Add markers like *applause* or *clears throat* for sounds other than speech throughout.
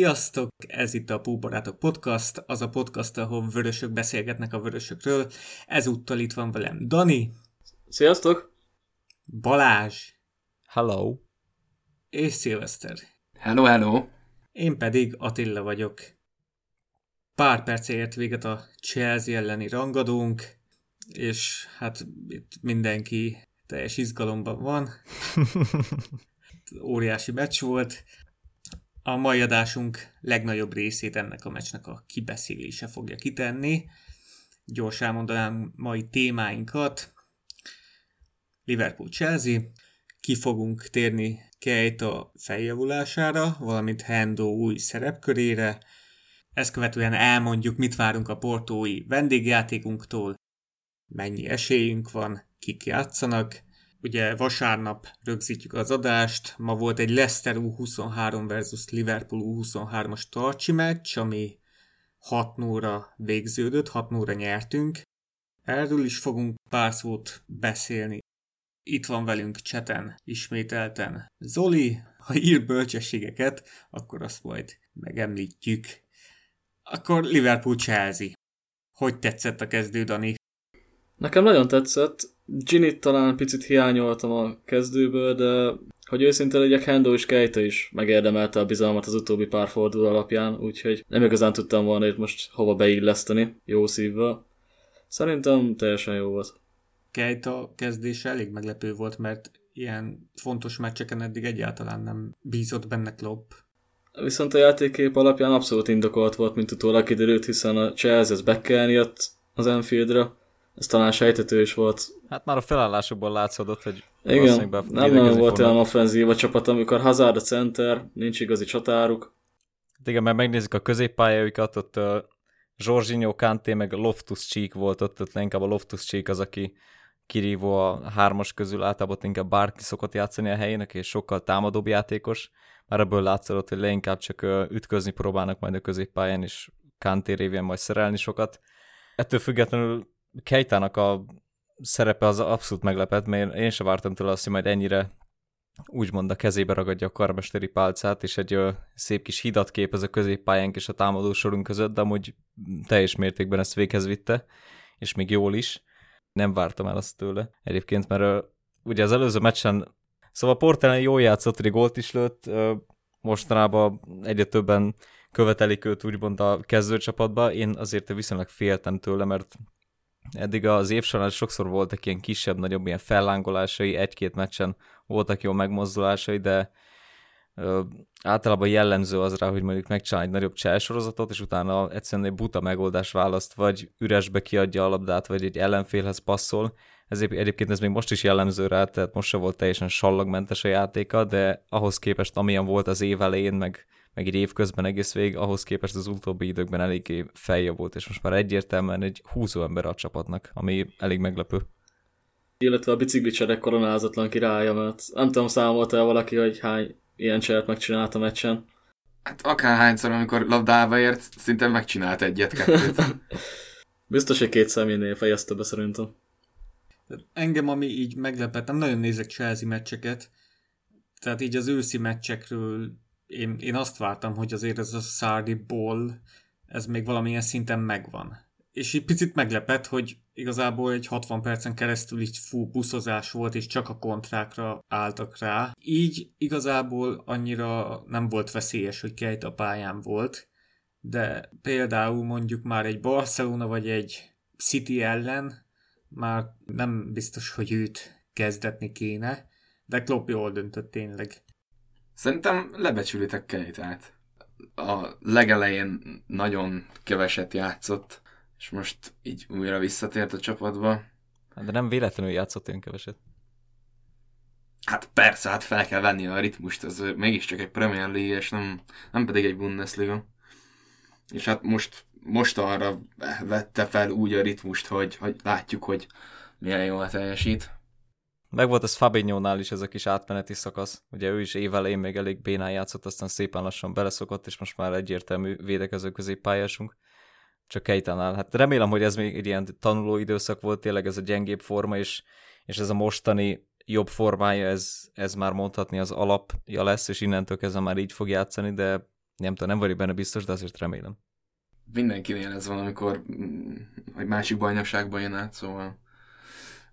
Sziasztok! Ez itt a Púbarátok Podcast, az a podcast, ahol vörösök beszélgetnek a vörösökről. Ezúttal itt van velem Dani. Sziasztok! Balázs. Hello. És Szilveszter. Hello, hello. Én pedig Attila vagyok. Pár percért véget a Chelsea elleni rangadónk, és hát itt mindenki teljes izgalomban van. *laughs* Óriási meccs volt. A mai adásunk legnagyobb részét ennek a meccsnek a kibeszélése fogja kitenni. Gyors elmondanám mai témáinkat. Liverpool-Chelsea, ki fogunk térni Keita feljavulására, valamint Hendo új szerepkörére. Ezt követően elmondjuk, mit várunk a portói vendégjátékunktól, mennyi esélyünk van, kik játszanak, Ugye vasárnap rögzítjük az adást, ma volt egy Leicester U23 versus Liverpool U23-as tartsi meccs, ami 6 óra végződött, 6 óra nyertünk. Erről is fogunk pár szót beszélni. Itt van velünk cseten ismételten Zoli, ha ír bölcsességeket, akkor azt majd megemlítjük. Akkor Liverpool-Chelsea. Hogy tetszett a kezdő, Dani? Nekem nagyon tetszett. Ginny talán picit hiányoltam a kezdőből, de hogy őszinte legyek, Hendo és Keita is megérdemelte a bizalmat az utóbbi pár forduló alapján, úgyhogy nem igazán tudtam volna hogy most hova beilleszteni jó szívvel. Szerintem teljesen jó volt. Keita kezdése elég meglepő volt, mert ilyen fontos meccseken eddig egyáltalán nem bízott benne Klopp. Viszont a játékkép alapján abszolút indokolt volt, mint utólag kiderült, hiszen a Chelsea ez Beckelni jött az Enfieldre, ez talán sejtető is volt. Hát már a felállásokból látszódott, hogy Igen, nem nagyon volt olyan offenzív a csapat, amikor Hazard a center, nincs igazi csatáruk. Hát igen, mert megnézzük a középpályaikat, ott uh, Jorginho, Kanté, meg Loftus Cheek volt ott, ott inkább a Loftus Cheek az, aki kirívó a hármas közül, általában ott inkább bárki szokott játszani a helyének, és sokkal támadóbb játékos. Már ebből látszott, hogy leinkább csak ütközni próbálnak majd a középpályán, és Kanté révén majd szerelni sokat. Ettől függetlenül Kejtának a szerepe az abszolút meglepett, mert én sem vártam tőle azt, hogy majd ennyire úgymond a kezébe ragadja a karmesteri pálcát, és egy ö, szép kis hidat képez a középpályánk és a támadó sorunk között, de amúgy teljes mértékben ezt véghez vitte, és még jól is. Nem vártam el azt tőle egyébként, mert ö, ugye az előző meccsen, szóval Portelen jól játszott, hogy gólt is lőtt, ö, mostanában egyre többen követelik őt úgymond a kezdőcsapatba, én azért viszonylag féltem tőle, mert Eddig az év során sokszor voltak ilyen kisebb-nagyobb ilyen fellángolásai, egy-két meccsen voltak jó megmozdulásai, de ö, általában jellemző az rá, hogy mondjuk megcsinál egy nagyobb cselsorozatot, és utána egyszerűen egy buta megoldás választ, vagy üresbe kiadja a labdát, vagy egy ellenfélhez passzol. Ez egyébként ez még most is jellemző rá, tehát most se volt teljesen sallagmentes a játéka, de ahhoz képest amilyen volt az év elején, meg meg egy évközben egész végig, ahhoz képest az utóbbi időkben eléggé felje volt, és most már egyértelműen egy húzó ember a csapatnak, ami elég meglepő. Illetve a bicikli cserek koronázatlan királya, mert nem tudom, számolta el valaki, hogy hány ilyen cseret megcsinált a meccsen. Hát akárhányszor, amikor labdába ért, szinte megcsinált egyet-kettőt. *laughs* Biztos, hogy két személynél fejezte be szerintem. Engem, ami így meglepett, nem nagyon nézek Chelsea meccseket, tehát így az őszi meccsekről én, én azt vártam, hogy azért ez a Sardi Ball, ez még valamilyen szinten megvan. És így picit meglepett, hogy igazából egy 60 percen keresztül így fú buszozás volt, és csak a kontrákra álltak rá. Így igazából annyira nem volt veszélyes, hogy Kejt a pályán volt, de például mondjuk már egy Barcelona vagy egy City ellen már nem biztos, hogy őt kezdetni kéne, de Klopp jól döntött tényleg. Szerintem lebecsülitek Keitát. A legelején nagyon keveset játszott, és most így újra visszatért a csapatba. Hát de nem véletlenül játszott olyan keveset. Hát persze, hát fel kell venni a ritmust, ez mégiscsak egy Premier League, és nem, nem pedig egy Bundesliga. És hát most, most arra vette fel úgy a ritmust, hogy, hogy látjuk, hogy milyen jól teljesít. Meg volt az fabinho is ez a kis átmeneti szakasz. Ugye ő is évelején még elég bénán játszott, aztán szépen lassan beleszokott, és most már egyértelmű védekező középpályásunk. Csak Keitánál. Hát remélem, hogy ez még egy ilyen tanuló időszak volt, tényleg ez a gyengébb forma, és, és ez a mostani jobb formája, ez, ez már mondhatni az alapja lesz, és innentől kezdve már így fog játszani, de Nem tudom, nem vagyok benne biztos, de azért remélem. Mindenkinél ez van, amikor mm, egy másik bajnokságban jön át, szóval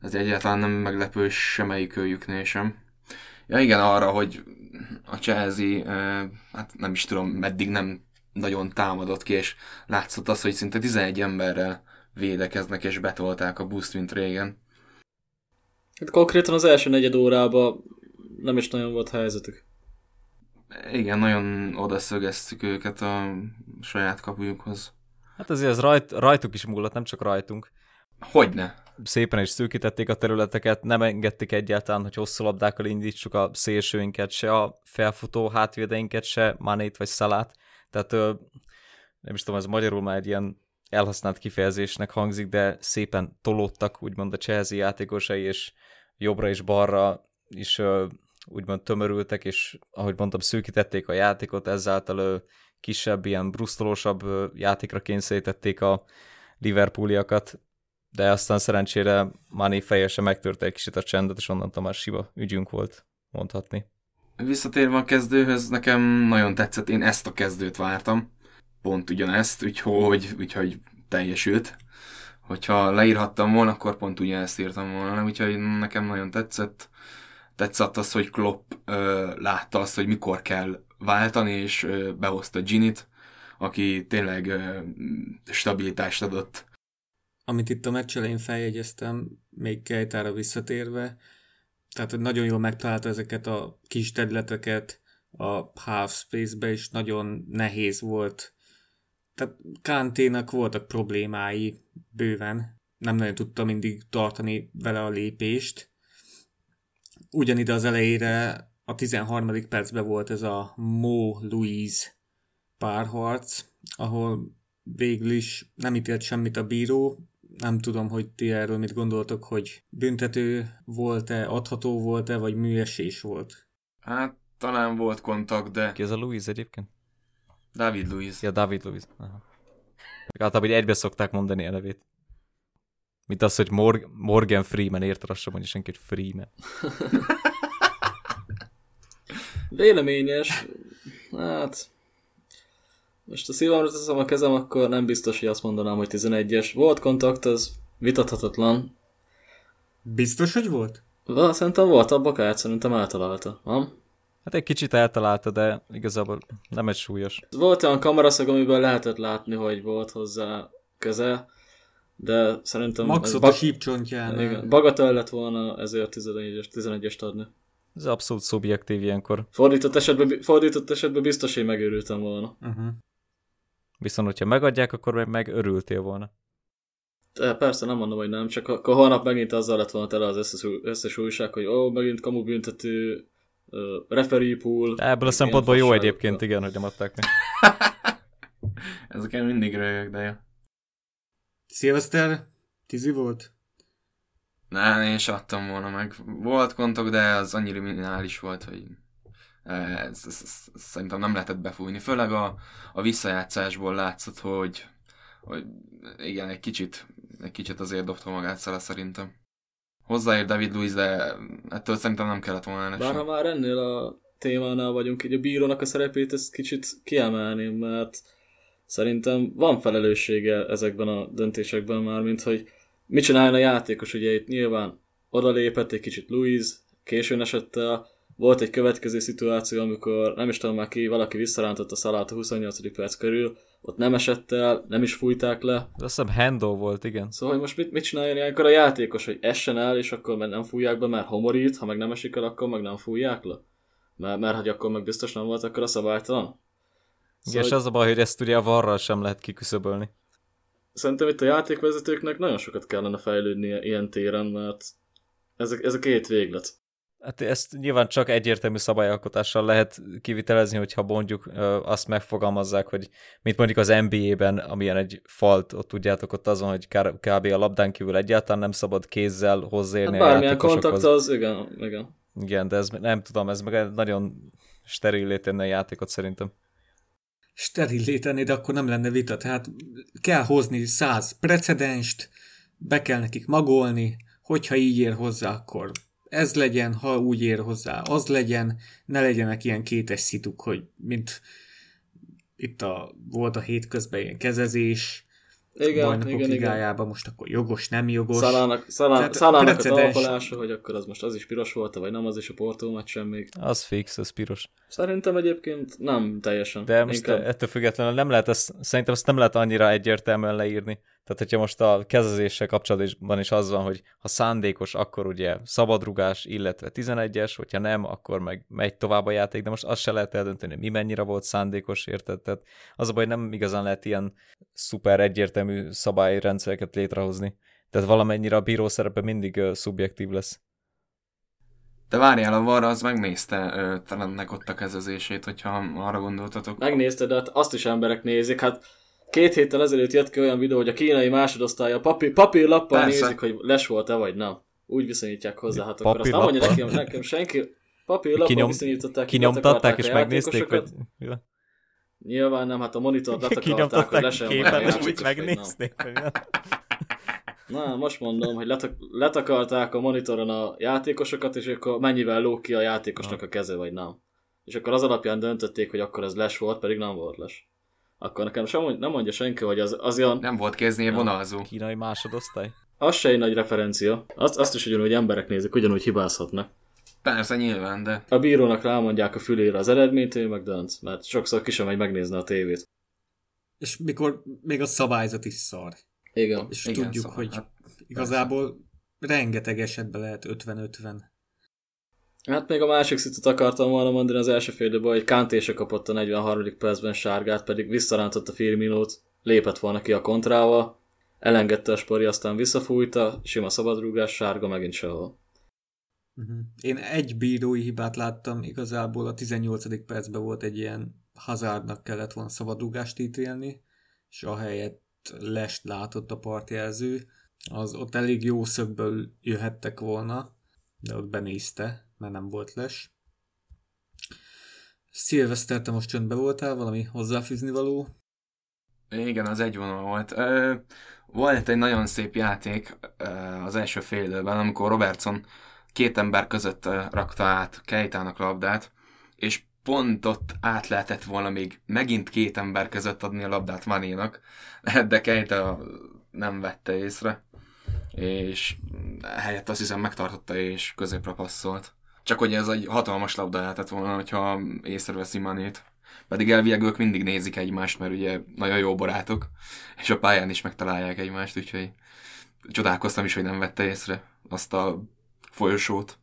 ez egyáltalán nem meglepő semmelyikőjüknél sem. Ja igen, arra, hogy a Chelsea, eh, hát nem is tudom, meddig nem nagyon támadott ki, és látszott az, hogy szinte 11 emberrel védekeznek, és betolták a boost mint régen. Hát konkrétan az első negyed órában nem is nagyon volt helyzetük. Igen, nagyon odaszögeztük őket a saját kapujukhoz. Hát azért ez rajt, rajtuk is múlott, nem csak rajtunk. Hogyne. Szépen is szűkítették a területeket, nem engedték egyáltalán, hogy hosszú labdákkal indítsuk a szélsőinket, se a felfutó hátvédeinket, se Manét vagy Szalát. Tehát nem is tudom, ez magyarul már egy ilyen elhasznált kifejezésnek hangzik, de szépen tolódtak, úgymond a Chelsea játékosai, és jobbra és balra is úgymond tömörültek, és ahogy mondtam, szűkítették a játékot, ezáltal kisebb, ilyen brusztolósabb játékra kényszerítették a Liverpooliakat, de aztán szerencsére Mani fejesen megtörte egy kicsit a csendet, és onnantól már siva ügyünk volt, mondhatni. Visszatérve a kezdőhöz, nekem nagyon tetszett, én ezt a kezdőt vártam, pont ugyanezt, úgyhogy, úgyhogy teljesült. Hogyha leírhattam volna, akkor pont ugyanezt írtam volna, úgyhogy nekem nagyon tetszett. Tetszett az, hogy Klopp ö, látta azt, hogy mikor kell váltani, és ö, behozta Ginit, aki tényleg ö, stabilitást adott. Amit itt a meccs elején feljegyeztem, még Kejtára visszatérve, tehát hogy nagyon jól megtalálta ezeket a kis területeket a half space-be, és nagyon nehéz volt. Tehát Kanténak voltak problémái bőven, nem nagyon tudta mindig tartani vele a lépést. Ugyanide az elejére a 13. percben volt ez a Mo Louise párharc, ahol végül is nem ítélt semmit a bíró, nem tudom, hogy ti erről mit gondoltok, hogy büntető volt-e, adható volt-e, vagy műesés volt? Hát talán volt kontakt, de... Ki ez a Louis egyébként? David Louis. Ja, David Louis. Aha. Általában egybe szokták mondani a nevét. Mint az, hogy Mor- Morgan Freeman, érted? Azt sem mondja senki, hogy Freeman. *laughs* Véleményes. Hát... Most a szívemre teszem a kezem, akkor nem biztos, hogy azt mondanám, hogy 11-es. Volt kontakt, az vitathatatlan. Biztos, hogy volt? Va, szerintem volt a bakát, szerintem eltalálta. Nem? Hát egy kicsit eltalálta, de igazából nem egy súlyos. Volt olyan kameraszög, amiben lehetett látni, hogy volt hozzá köze, de szerintem... Maxot bag... a sípcsontján. Igen, bagatel lett volna ezért 11-est 11 adni. Ez abszolút szubjektív ilyenkor. Fordított esetben, fordított esetben biztos, hogy megőrültem volna. Uh-huh. Viszont, hogyha megadják, akkor meg, meg örültél volna. De persze, nem mondom, hogy nem, csak akkor holnap megint azzal lett volna tele az összes, összes újság, hogy ó, megint kamu büntető, uh, referee pool. De ebből a szempontból jó egyébként, igen, hogy nem adták meg. *laughs* Ezeken mindig rögök, de jó. Szilveszter, tizi volt? Nem, én is adtam volna meg. Volt kontok, de az annyira minimális volt, hogy ez, ez, ez, szerintem nem lehetett befújni. Főleg a, a visszajátszásból látszott, hogy, hogy igen, egy kicsit, egy kicsit azért dobta magát szele szerintem. Hozzáér David Luiz, de ettől szerintem nem kellett volna elesni. Bár ha már ennél a témánál vagyunk, így a bírónak a szerepét ezt kicsit kiemelném, mert szerintem van felelőssége ezekben a döntésekben már, mint hogy mit csináljon a játékos, ugye itt nyilván odalépett egy kicsit Luiz, későn esett el, volt egy következő szituáció, amikor nem is tudom már ki, valaki visszarántott a szalát a 28. perc körül, ott nem esett el, nem is fújták le. Azt hiszem handle volt, igen. Szóval hogy most mit, mit csináljon ilyenkor a játékos, hogy essen el, és akkor meg nem fújják be, mert homorít, ha meg nem esik el, akkor meg nem fújják le? Mert, mert hogy akkor meg biztos nem volt akkor a szabálytalan. Szóval, igen, és az a baj, hogy ezt ugye a varral sem lehet kiküszöbölni. Szerintem itt a játékvezetőknek nagyon sokat kellene fejlődnie ilyen téren, mert ez a, ez a két véglet. Hát ezt nyilván csak egyértelmű szabályalkotással lehet kivitelezni, hogyha mondjuk azt megfogalmazzák, hogy mint mondjuk az NBA-ben, amilyen egy falt, ott tudjátok, ott azon, hogy kb. a labdán kívül egyáltalán nem szabad kézzel hozzáérni hát bármilyen kontakt az, igen, igen. Igen, de ez nem tudom, ez meg nagyon steril tenni a játékot szerintem. Steril tenni, de akkor nem lenne vita. Tehát kell hozni száz precedenst, be kell nekik magolni, hogyha így ér hozzá, akkor ez legyen, ha úgy ér hozzá, az legyen, ne legyenek ilyen kétes szituk, hogy mint itt a, volt a hétközben ilyen kezezés, Igen, bajnokok igen, igen. ligájában, most akkor jogos, nem jogos. Szalának, szalán, szalának a talpalása, hogy akkor az most az is piros volt, vagy nem, az is a Porto meccsen még. Az fix, az piros. Szerintem egyébként nem teljesen. De most Inkább- ettől függetlenül nem lehet ezt, szerintem ezt nem lehet annyira egyértelműen leírni. Tehát, hogyha most a kezezéssel kapcsolatban is az van, hogy ha szándékos, akkor ugye szabadrugás, illetve 11-es, hogyha nem, akkor meg megy tovább a játék, de most azt se lehet eldönteni, mi mennyire volt szándékos, érted? Tehát az a baj, nem igazán lehet ilyen szuper egyértelmű szabályrendszereket létrehozni. Tehát valamennyire a bíró szerepe mindig uh, szubjektív lesz. De várjál, a VAR az megnézte ö, talennek ott a kezezését, hogyha arra gondoltatok. Megnézted, de hát azt is emberek nézik. Hát két héttel ezelőtt jött ki olyan videó, hogy a kínai másodosztálya papír, papírlappal Persze. nézik, hogy les volt-e vagy nem. Úgy viszonyítják hozzá. Hát akkor azt nem mondja nekem, nekem senki. Papírlappal Kinyom- viszonyították, ki, Kinyomtatták és megnézték, hogy... játékosokat. Nyilván nem, hát a monitort letakarták, hogy van a képet, és megnézték. Na, most mondom, hogy letak- letakarták a monitoron a játékosokat, és akkor mennyivel lóg ki a játékosnak a keze, vagy nem. És akkor az alapján döntötték, hogy akkor ez les volt, pedig nem volt les. Akkor nekem sem mond- nem mondja senki, hogy az, az olyan, Nem volt kéznél vonalzó. Kínai másodosztály? az se egy nagy referencia. Azt, azt is ugyanúgy emberek nézik, ugyanúgy hibázhatnak. Persze, nyilván, de A bírónak rámondják a fülére az eredményt, ő meg dönt, mert sokszor ki sem megy megnézni a tévét. És mikor még a szabályzat is szar. Igen. És Igen, tudjuk, szar. hogy Hát, igazából rengeteg esetben lehet 50-50. Hát még a másik szitot akartam volna mondani az első fél időben, hogy Kanté se kapott a 43. percben sárgát, pedig visszarántott a Firminót, lépett volna ki a kontrával, elengedte a spori, aztán visszafújta, sima szabadrúgás, sárga megint sehol. Uh-huh. Én egy bírói hibát láttam, igazából a 18. percben volt egy ilyen Hazardnak kellett volna szabadrugást ítélni, és ahelyett lest látott a partjelző, az ott elég jó szögből jöhettek volna, de ott benézte, mert nem volt les. Szilveszter, te most csöndbe voltál, valami hozzáfűzni való? Igen, az egy vonal volt. Ö, volt egy nagyon szép játék ö, az első fél időben, amikor Robertson két ember között rakta át Kejtának labdát, és pont ott át lehetett volna még megint két ember között adni a labdát Manénak, *laughs* de Kejta nem vette észre, és helyett azt hiszem megtartotta és középre passzolt. Csak hogy ez egy hatalmas labda lehetett volna, hogyha észreveszi Manét. Pedig elvileg ők mindig nézik egymást, mert ugye nagyon jó barátok, és a pályán is megtalálják egymást, úgyhogy csodálkoztam is, hogy nem vette észre azt a folyosót.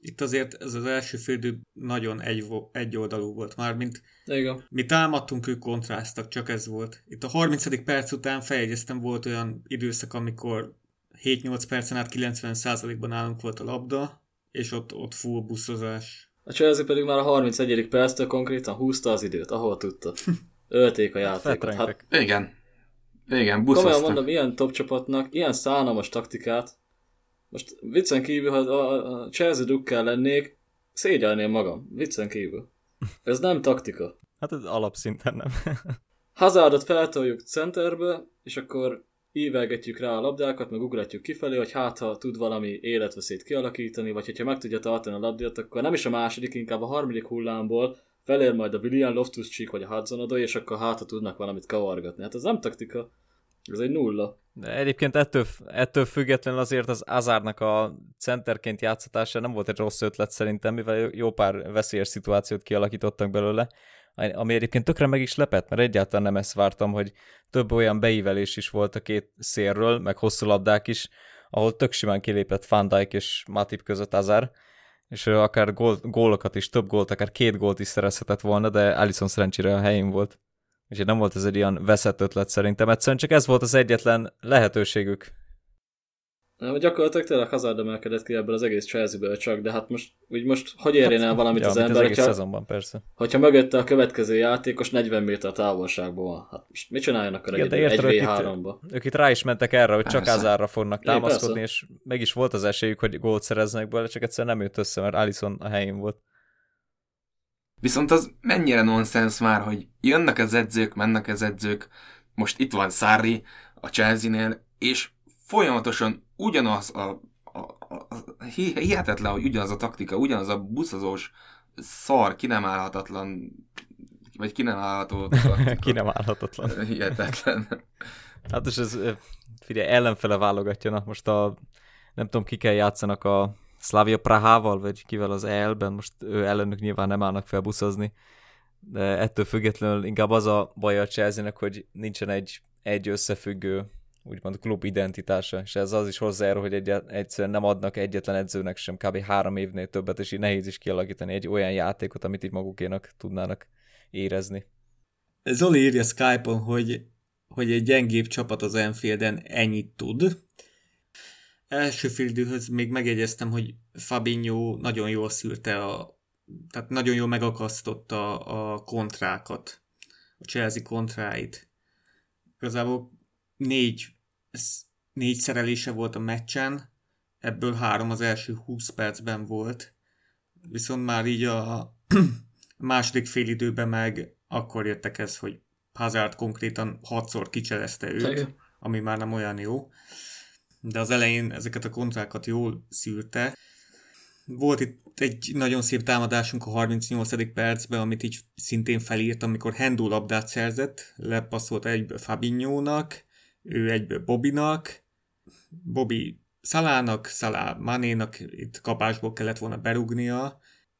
Itt azért ez az első félidő nagyon egy, egyoldalú volt már, mint Igen. mi támadtunk, ők kontráztak, csak ez volt. Itt a 30. perc után feljegyeztem, volt olyan időszak, amikor 7-8 percen át 90%-ban nálunk volt a labda, és ott, ott full buszozás. A Chelsea pedig már a 31. perctől konkrétan húzta az időt, ahol tudta. *laughs* Ölték a játékot. Hát. Igen. Igen, komolyan buszoztak. mondom, ilyen top csapatnak, ilyen szánalmas taktikát, most viccen kívül, ha a, Chelsea dukkel lennék, szégyelném magam, viccen kívül. Ez nem taktika. Hát ez alapszinten nem. *laughs* Hazardot feltoljuk centerbe, és akkor ívelgetjük rá a labdákat, meg ugratjuk kifelé, hogy hát ha tud valami életveszélyt kialakítani, vagy hogyha meg tudja tartani a labdát, akkor nem is a második, inkább a harmadik hullámból felér majd a William loftus cheek vagy a Hudson és akkor hát ha tudnak valamit kavargatni. Hát ez nem taktika, ez egy nulla. De egyébként ettől, ettől függetlenül azért az Azárnak a centerként játszatása nem volt egy rossz ötlet szerintem, mivel jó pár veszélyes szituációt kialakítottak belőle, ami egyébként tökre meg is lepett, mert egyáltalán nem ezt vártam, hogy több olyan beívelés is volt a két szélről, meg hosszú labdák is, ahol tök simán kilépett Van Dijk és Matip között Azár, és akár gól, gólokat is, több gólt, akár két gólt is szerezhetett volna, de Alisson szerencsére a helyén volt. Úgyhogy nem volt ez egy ilyen veszett ötlet szerintem, egyszerűen csak ez volt az egyetlen lehetőségük. Na, gyakorlatilag tényleg Hazard emelkedett ki ebből az egész Chelsea-ből csak, de hát most, úgy most hogy érjen el valamit ja, az ember, az egész hogyha, szezonban, persze. hogyha mögötte a következő játékos 40 méter távolságban van. Hát most mit csináljanak Igen, egy, de érted, ők itt- 1v3-ba? Ők itt rá is mentek erre, hogy csak Persze. Azárra fognak Igen, támaszkodni, persze. és meg is volt az esélyük, hogy gólt szereznek belőle, csak egyszerűen nem jött össze, mert Alisson a helyén volt. Viszont az mennyire nonsens már, hogy jönnek az edzők, mennek az edzők, most itt van Sarri a Chelsea-nél, és folyamatosan ugyanaz a, a, a, a hi- hihetetlen, hogy ugyanaz a taktika, ugyanaz a buszozós szar, ki nem állhatatlan Vagy ki nem állható. *laughs* ki nem állhatatlan. *laughs* Hihetetlen. Hát és ez, figyelj, ellenfele válogatja, na most a, nem tudom, ki kell játszanak a Slavia Prahával, vagy kivel az EL-ben, most ő ellenük nyilván nem állnak fel buszozni, de ettől függetlenül inkább az a baj a chelsea hogy nincsen egy, egy összefüggő úgymond klub identitása, és ez az is hozzájárul, hogy egy, egyszerűen nem adnak egyetlen edzőnek sem kb. három évnél többet, és így nehéz is kialakítani egy olyan játékot, amit így magukénak tudnának érezni. Zoli írja Skype-on, hogy, hogy egy gyengébb csapat az Enfielden ennyit tud. Első fildőhöz még megjegyeztem, hogy Fabinho nagyon jól szűrte a, tehát nagyon jól megakasztotta a kontrákat, a Chelsea kontráit. Igazából négy, négy szerelése volt a meccsen, ebből három az első 20 percben volt, viszont már így a *clears throat* második félidőben meg akkor jöttek ez, hogy Hazard konkrétan hatszor kicselezte őt, ami már nem olyan jó. De az elején ezeket a kontrákat jól szűrte. Volt itt egy nagyon szép támadásunk a 38. percben, amit így szintén felírt, amikor Hendo labdát szerzett, lepasszolt egyből Fabinho-nak, ő egyből Bobinak, Bobby Szalának, Szalá Manénak itt kapásból kellett volna berugnia,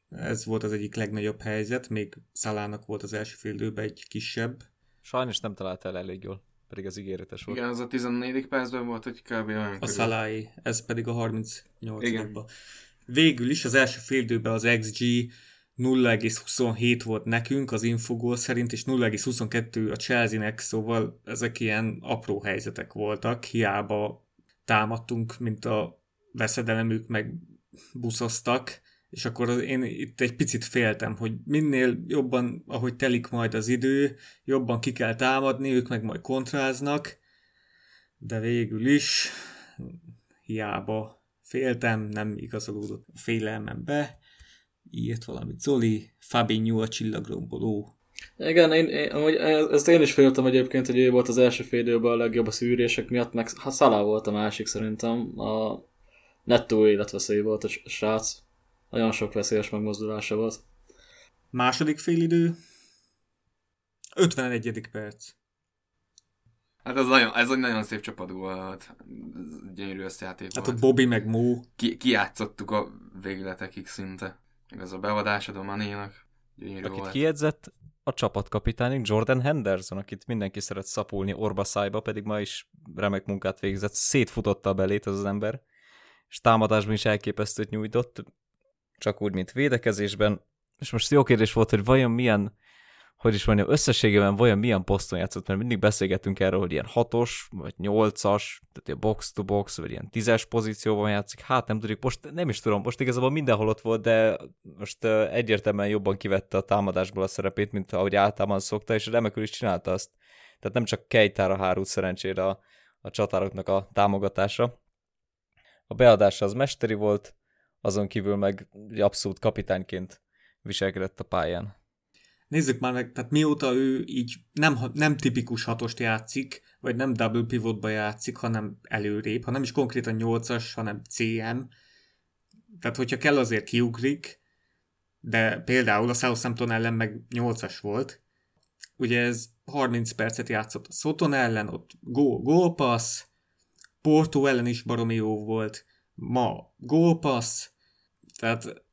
ez volt az egyik legnagyobb helyzet, még Szalának volt az első félidőben egy kisebb. Sajnos nem találta el elég jól, pedig az ígéretes volt. Igen, az a 14. percben volt, hogy kb. olyan A Szalái, ez pedig a 38-ban. Végül is az első félidőben az XG 0,27 volt nekünk az Infogól szerint, és 0,22 a Chelsea-nek, szóval ezek ilyen apró helyzetek voltak, hiába támadtunk, mint a veszedelemük meg buszoztak, és akkor én itt egy picit féltem, hogy minél jobban, ahogy telik majd az idő, jobban ki kell támadni, ők meg majd kontráznak, de végül is hiába féltem, nem igazolódott a félelmem be, írt valamit Zoli, Fabinho a csillagromboló. Igen, én, én, amúgy ezt én is féltem egyébként, hogy ő volt az első félidőben a legjobb a szűrések miatt, meg ha Szalá volt a másik szerintem, a nettó életveszély volt a srác. Nagyon sok veszélyes megmozdulása volt. Második félidő, 51. perc. Hát ez, nagyon, ez egy nagyon szép csapat volt. Gyönyörű összejáték Hát a Bobby meg Mo. Ki, kiátszottuk a végletekig szinte. Ez a bevadás a Manénak. Gyönyörű Akit volt. kiedzett, a csapatkapitányunk Jordan Henderson, akit mindenki szeret szapulni orba szájba, pedig ma is remek munkát végzett. Szétfutotta a belét az, az ember, és támadásban is elképesztőt nyújtott, csak úgy, mint védekezésben. És most jó kérdés volt, hogy vajon milyen hogy is mondjam, összességében vajon milyen poszton játszott, mert mindig beszélgetünk erről, hogy ilyen hatos, vagy nyolcas, tehát ilyen box-to-box, vagy ilyen tízes pozícióban játszik, hát nem tudjuk, most nem is tudom, most igazából mindenhol ott volt, de most egyértelműen jobban kivette a támadásból a szerepét, mint ahogy általában szokta, és remekül is csinálta azt. Tehát nem csak Kejtára hárult szerencsére a, a csatároknak a támogatása. A beadása az mesteri volt, azon kívül meg abszolút kapitányként viselkedett a pályán. Nézzük már meg, tehát mióta ő így nem, nem tipikus hatost játszik, vagy nem double pivotba játszik, hanem előrébb, hanem is konkrétan 8-as, hanem CM. Tehát, hogyha kell, azért kiugrik, de például a Southampton ellen meg 8-as volt. Ugye ez 30 percet játszott a Soton ellen, ott gól, gólpassz, Porto ellen is baromi jó volt, ma gólpassz, tehát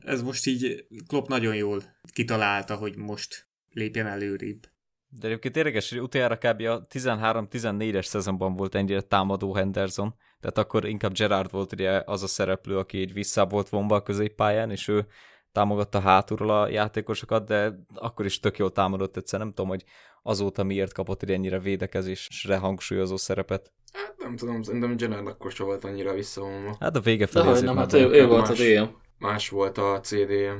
ez most így Klopp nagyon jól kitalálta, hogy most lépjen előrébb. De egyébként érdekes, hogy utoljára kb. a 13-14-es szezonban volt ennyire támadó Henderson, tehát akkor inkább Gerard volt ugye az a szereplő, aki így vissza volt vonva a középpályán, és ő támogatta hátulról a játékosokat, de akkor is tök jól támadott egyszer, nem tudom, hogy azóta miért kapott egy ennyire védekezésre hangsúlyozó szerepet. Hát nem tudom, szerintem Gerard akkor sem volt annyira visszavonva. Hát a vége felé. De nem, hát ő, ő volt a DM más volt a CDM.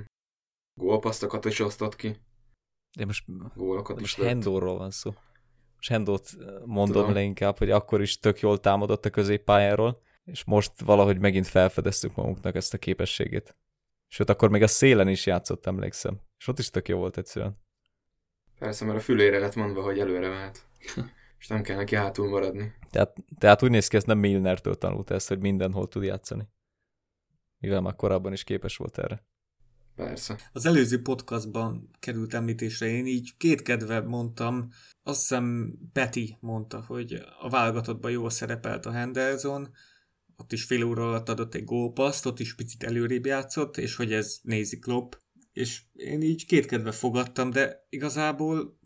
Gólpasztokat is osztott ki. De most, Gólokat de most Hendóról van szó. Most Hendót mondom Tudom. le inkább, hogy akkor is tök jól támadott a középpályáról, és most valahogy megint felfedeztük magunknak ezt a képességét. Sőt, akkor még a szélen is játszott, emlékszem. És ott is tök jó volt egyszerűen. Persze, mert a fülére lett mondva, hogy előre mehet. *laughs* és nem kell neki hátul maradni. Tehát, tehát úgy néz ki, ezt nem Milnertől tanult ezt, hogy mindenhol tud játszani mivel már korábban is képes volt erre. Persze. Az előző podcastban került említésre, én így kétkedve mondtam, azt hiszem Peti mondta, hogy a válogatottban jól szerepelt a Henderson, ott is fél óra alatt adott egy gólpaszt, ott is picit előrébb játszott, és hogy ez nézi Klopp, és én így kétkedve fogadtam, de igazából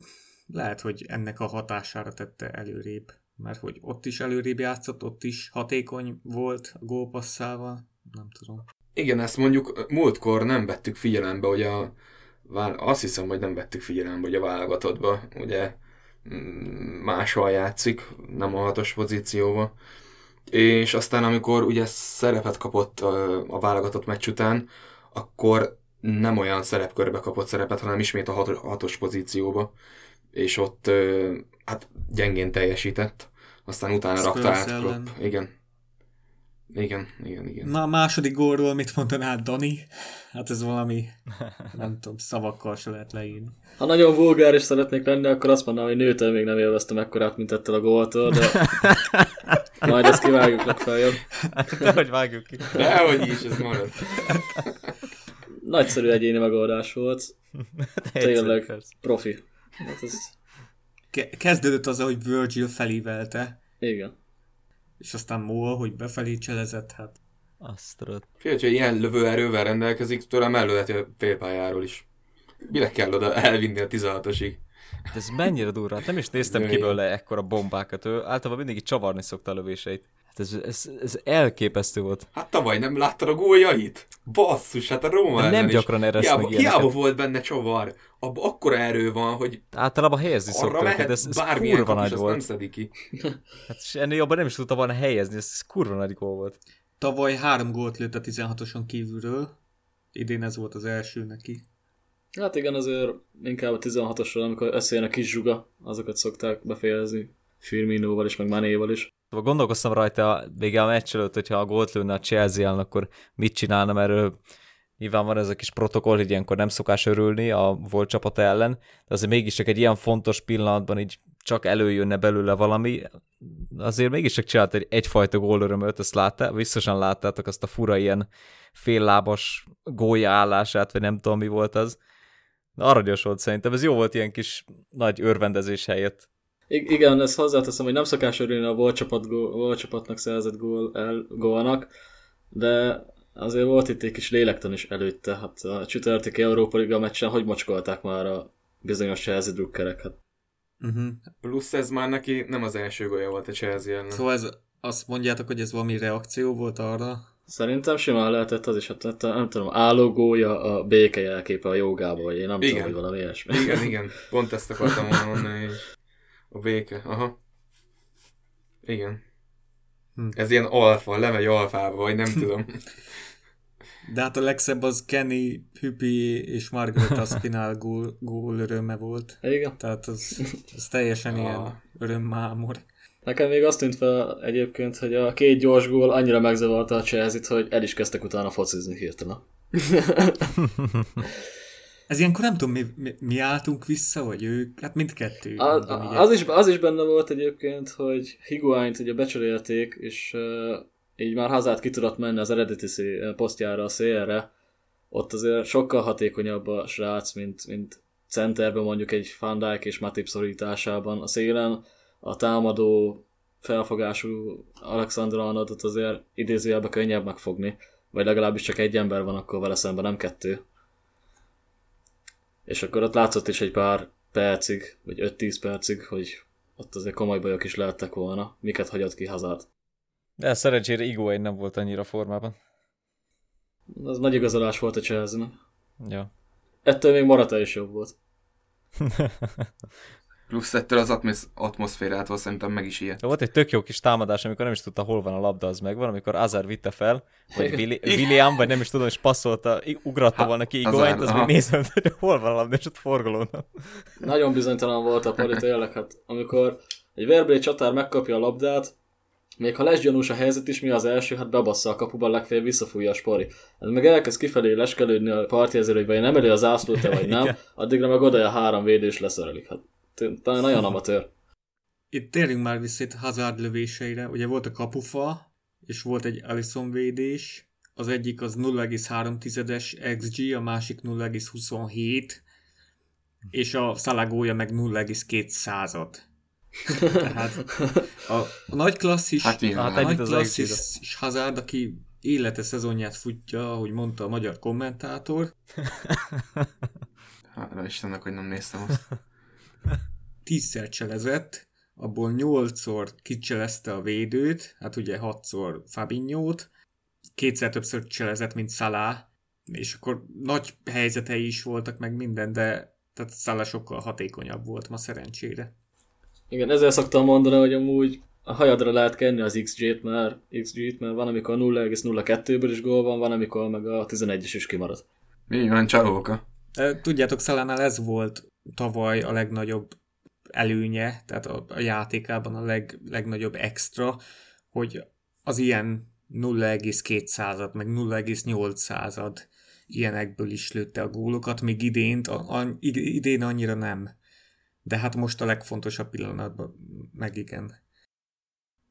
lehet, hogy ennek a hatására tette előrébb, mert hogy ott is előrébb játszott, ott is hatékony volt a gólpasszával, nem tudom. Igen, ezt mondjuk múltkor nem vettük figyelembe, hogy a azt hiszem, hogy nem vettük figyelembe, hogy a válogatottba ugye mm, máshol játszik, nem a hatos pozícióba. És aztán, amikor ugye szerepet kapott a, a válogatott meccs után, akkor nem olyan szerepkörbe kapott szerepet, hanem ismét a hatos pozícióba. És ott hát gyengén teljesített. Aztán utána Spurs rakta át Klopp. Igen. Igen, igen, igen. Na a második gólról mit mondanád, Dani? Hát ez valami, nem *laughs* tudom, szavakkal se lehet leírni. Ha nagyon vulgáris szeretnék lenni, akkor azt mondanám, hogy nőtől még nem élveztem ekkorát, mint ettől a góltól, de *laughs* majd ezt kivágjuk legfeljebb. De *laughs* hogy vágjuk ki. Dehogy is, ez marad. Nagyszerű egyéni megoldás volt. Tényleg profi. Hát ez... Kezdődött az, hogy Virgil felívelte. Igen és aztán Moa, hogy befelé cselezett, hát... Azt tudod. Félj, hogy ilyen lövőerővel rendelkezik, tőlem előheti a félpályáról is. Mire kell oda elvinni a 16-osig? De ez mennyire durva, hát nem is néztem ki belőle ekkora bombákat, ő általában mindig csavarni szokta a lövéseit. Hát ez, ez, ez elképesztő volt. Hát tavaly nem láttad a góljait? Basszus, hát a Róma De nem gyakran erre hiába, hiába volt benne csavar. Abba akkora erő van, hogy Általában helyezni szoktak, de ez, ez kurva nagy volt. Nem szedi ki. *laughs* hát ennél jobban nem is tudta volna helyezni, ez kurva nagy gól volt. Tavaly három gólt lőtt a 16-oson kívülről. Idén ez volt az első neki. Hát igen, azért inkább a 16-osról, amikor összejön a kis zsuga, azokat szokták befejezni. Firminóval is, meg Manéval is. Szóval gondolkoztam rajta vége a meccs előtt, hogyha a gólt lőne a chelsea akkor mit csinálna, mert nyilván van ez a kis protokoll, hogy ilyenkor nem szokás örülni a volt csapata ellen, de azért mégiscsak egy ilyen fontos pillanatban így csak előjönne belőle valami, azért mégiscsak csinált egy egyfajta gólörömöt, ezt látta, biztosan láttátok azt a fura ilyen féllábas gólya állását, vagy nem tudom mi volt az. Aranyos volt szerintem, ez jó volt ilyen kis nagy örvendezés helyett. I- igen, ezt hozzáteszem, hogy nem szokás örülni a volt, csapat gól, volt csapatnak szerzett gól, el, gólnak, de azért volt itt egy kis lélektan is előtte. Hát a csütörtöki Európa Liga meccsen hogy mocskolták már a bizonyos Chelsea drukkerek? Hát. Uh-huh. Plusz ez már neki nem az első gólja volt a Chelsea ellen. Szóval ez, azt mondjátok, hogy ez valami reakció volt arra? Szerintem simán lehetett az is, hát, hát nem tudom, állógója a béke jelképe a jogából, vagy én nem igen. tudom, hogy valami ilyesmi. Igen, igen, pont ezt akartam mondani, hogy *laughs* a béke, aha. Igen. Hm. Ez ilyen alfa, lemegy alfába, vagy nem tudom. *laughs* De hát a legszebb az Kenny, Hüppi és Margaret Aspinall gól, gól öröme volt. Igen. Tehát az, az teljesen ah. ilyen örömmámor. Nekem még azt tűnt fel egyébként, hogy a két gyors gól annyira megzavarta a chelsea hogy el is kezdtek utána focizni hirtelen. *laughs* Ez ilyenkor nem tudom, mi, mi, mi álltunk vissza, vagy ők, hát mindkettő. A, mondom, az, is, az is benne volt egyébként, hogy Higuaint ugye becserélték, és uh, így már hazát ki tudott menni az eredeti szé, posztjára a szélre. Ott azért sokkal hatékonyabb a srác, mint, mint centerben mondjuk egy Van Dijk és Matip szorításában. A szélen a támadó felfogású Alexander Arnoldot azért idézőjelben könnyebb megfogni, vagy legalábbis csak egy ember van akkor vele szemben, nem kettő. És akkor ott látszott is egy pár percig, vagy 5-10 percig, hogy ott azért komoly bajok is lehettek volna, miket hagyott ki Hazard. De szerencsére Iguain nem volt annyira formában. Az nagy igazolás volt a chelsea Ja. Ettől még Morata is jobb volt. *laughs* Plusz ettől az atmosz- atmoszférától szerintem meg is ilyet. Volt egy tök jó kis támadás, amikor nem is tudta, hol van a labda, az megvan, amikor Azar vitte fel, vagy *laughs* William, vagy nem is tudom, és passzolta, ugratta volna ki Igoányt, az még nézem, hogy hol van a labda, és ott forgolódna. *laughs* Nagyon bizonytalan volt a pari, tényleg, hát amikor egy Verblé csatár megkapja a labdát, még ha lesz gyanús a helyzet is, mi az első, hát bebassza a kapuban, legfeljebb visszafújja a spori. Ez meg elkezd kifelé leskelődni a parti ezért, hogy vagy nem elő az zászlót, vagy nem, addigra meg oda a három védés leszerelik. Hát talán nagyon amatőr. Itt térjünk már vissza itt Hazard lövéseire. Ugye volt a kapufa, és volt egy Alisson védés, az egyik az 0,3-es XG, a másik 0,27, és a szalagója meg 0,2 század. *laughs* Tehát a, a nagy klasszis, Hát igen, a hát nagy ennyit az klasszis Hazard, aki élete szezonját futja, ahogy mondta a magyar kommentátor, *laughs* Hála Istennek, hogy nem néztem azt. *laughs* tízszer cselezett, abból nyolcszor kicselezte a védőt, hát ugye hatszor Fabinho-t, kétszer többször cselezett, mint Salah, és akkor nagy helyzetei is voltak, meg minden, de tehát Salah sokkal hatékonyabb volt ma szerencsére. Igen, ezzel szoktam mondani, hogy amúgy a hajadra lehet kenni az XG-t, mert, XG-t, mert van, amikor 0,02-ből is gól van, van, amikor meg a 11-es is kimarad. Mi van, csalóka? Tudjátok, Szalánál ez volt tavaly a legnagyobb előnye, tehát a, a játékában a leg, legnagyobb extra, hogy az ilyen 0,2 század, meg 0,8 század ilyenekből is lőtte a gólokat, míg idén, a, a, idén annyira nem. De hát most a legfontosabb pillanatban meg igen.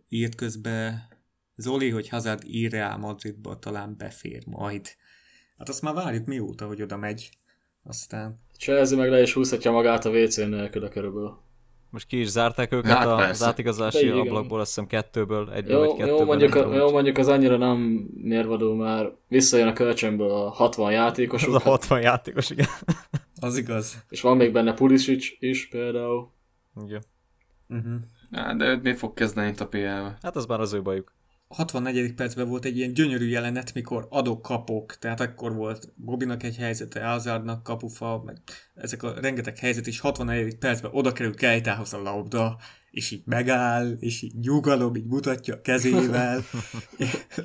Írt közben Zoli, hogy Hazard ír Real Madridba talán befér majd. Hát azt már várjuk mióta, hogy oda megy. Aztán Chelsea meg le is húzhatja magát a WC nélkül körülbelül. Most ki is zárták őket Hát a, az átigazási Igen. ablakból, azt hiszem kettőből, egyből vagy Jó, kettőből. jó, mondjuk, nem a, jó, mondjuk az annyira nem mérvadó, mert visszajön a kölcsönből a 60 Az játékosuk, a 60 játékos, igen. az igaz. és van még benne Pulisic is például. igen. Uh-huh. De őt mi fog kezdeni itt a PL-be? Hát az már az ő bajuk. 64. percben volt egy ilyen gyönyörű jelenet, mikor adok-kapok, tehát akkor volt Bobinak egy helyzete, Hazardnak kapufa, meg ezek a rengeteg helyzet, és 64. percben oda kerül Kejtához a labda, és így megáll, és így nyugalom, így mutatja a kezével.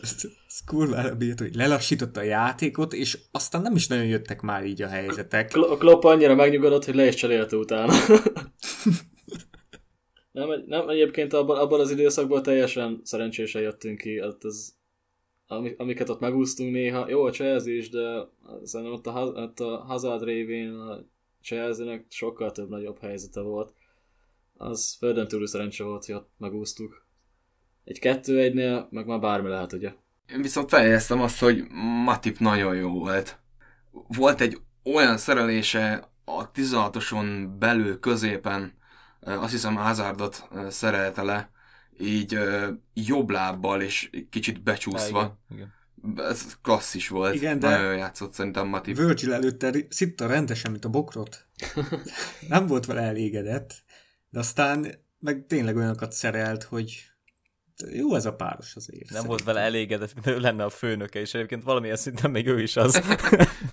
Ez *laughs* *laughs* kurvára bírt, hogy lelassította a játékot, és aztán nem is nagyon jöttek már így a helyzetek. A Klopp annyira megnyugodott, hogy le is cserélte utána. *laughs* nem, nem, egyébként abban, abban az időszakban teljesen szerencsésen jöttünk ki. Hát ez, ami, amiket ott megúsztunk néha. Jó, a Chelsea is, de szerintem ott a, ott a Hazard révén a Chelsea-nek sokkal több nagyobb helyzete volt. Az földön túl szerencse volt, hogy ott megúsztuk. Egy kettő egynél meg már bármi lehet, ugye? Én viszont feljegyeztem azt, hogy Matip nagyon jó volt. Volt egy olyan szerelése a 16-oson belül középen, azt hiszem Hazardot eh, szerelte le, így jobb lábbal és kicsit becsúszva. Igen, igen. Ez klasszis volt. Igen, de- Nagyon játszott szerintem Matip. Virgil előtte szitta rendesen, mint a bokrot. *laughs* Nem volt vele elégedett, de aztán meg tényleg olyanokat szerelt, hogy jó ez a páros azért. Nem volt vele elégedett, mint ő lenne a főnöke, és egyébként valamilyen szinten még ő is az.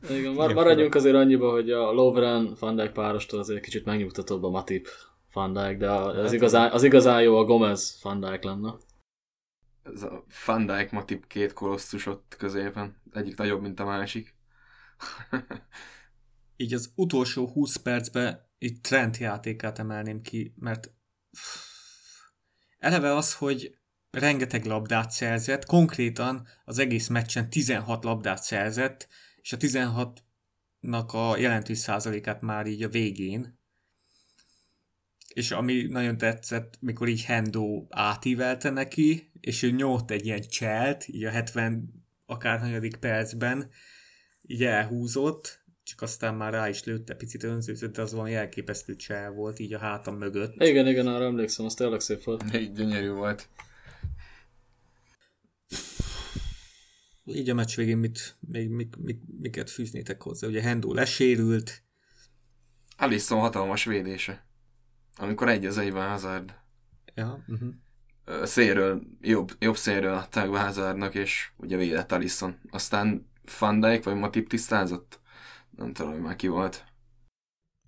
Igen, mar- maradjunk azért annyiba, hogy a Lovren Van Dijk párostól azért kicsit megnyugtatóbb a Matip Van Dijk, de az igazán, az igazán jó a Gomez Van Dijk lenne. Ez a Van Dijk Matip két kolosztus ott középen. Egyik nagyobb, mint a másik. *laughs* Így az utolsó 20 percben itt Trent játékát emelném ki, mert eleve az, hogy rengeteg labdát szerzett, konkrétan az egész meccsen 16 labdát szerzett, és a 16-nak a jelentős százalékát már így a végén. És ami nagyon tetszett, mikor így Hendo átívelte neki, és ő nyomott egy ilyen cselt, így a 70 akárhanyadik percben, így elhúzott, csak aztán már rá is lőtte, picit önzőzött, de az valami elképesztő csel volt, így a hátam mögött. Igen, igen, arra emlékszem, az tényleg szép volt. Így gyönyörű volt. Így a meccs végén mit, még, mik, mik, miket fűznétek hozzá? Ugye Hendo lesérült, Alisson hatalmas védése. Amikor egy az egyben Hazard. ja, uh-huh. Ö, Szélről, jobb, jobb szélről adták be Hazardnak, és ugye védett Alisson. Aztán Van Dijk vagy Matip tisztázott? Nem tudom, hogy már ki volt.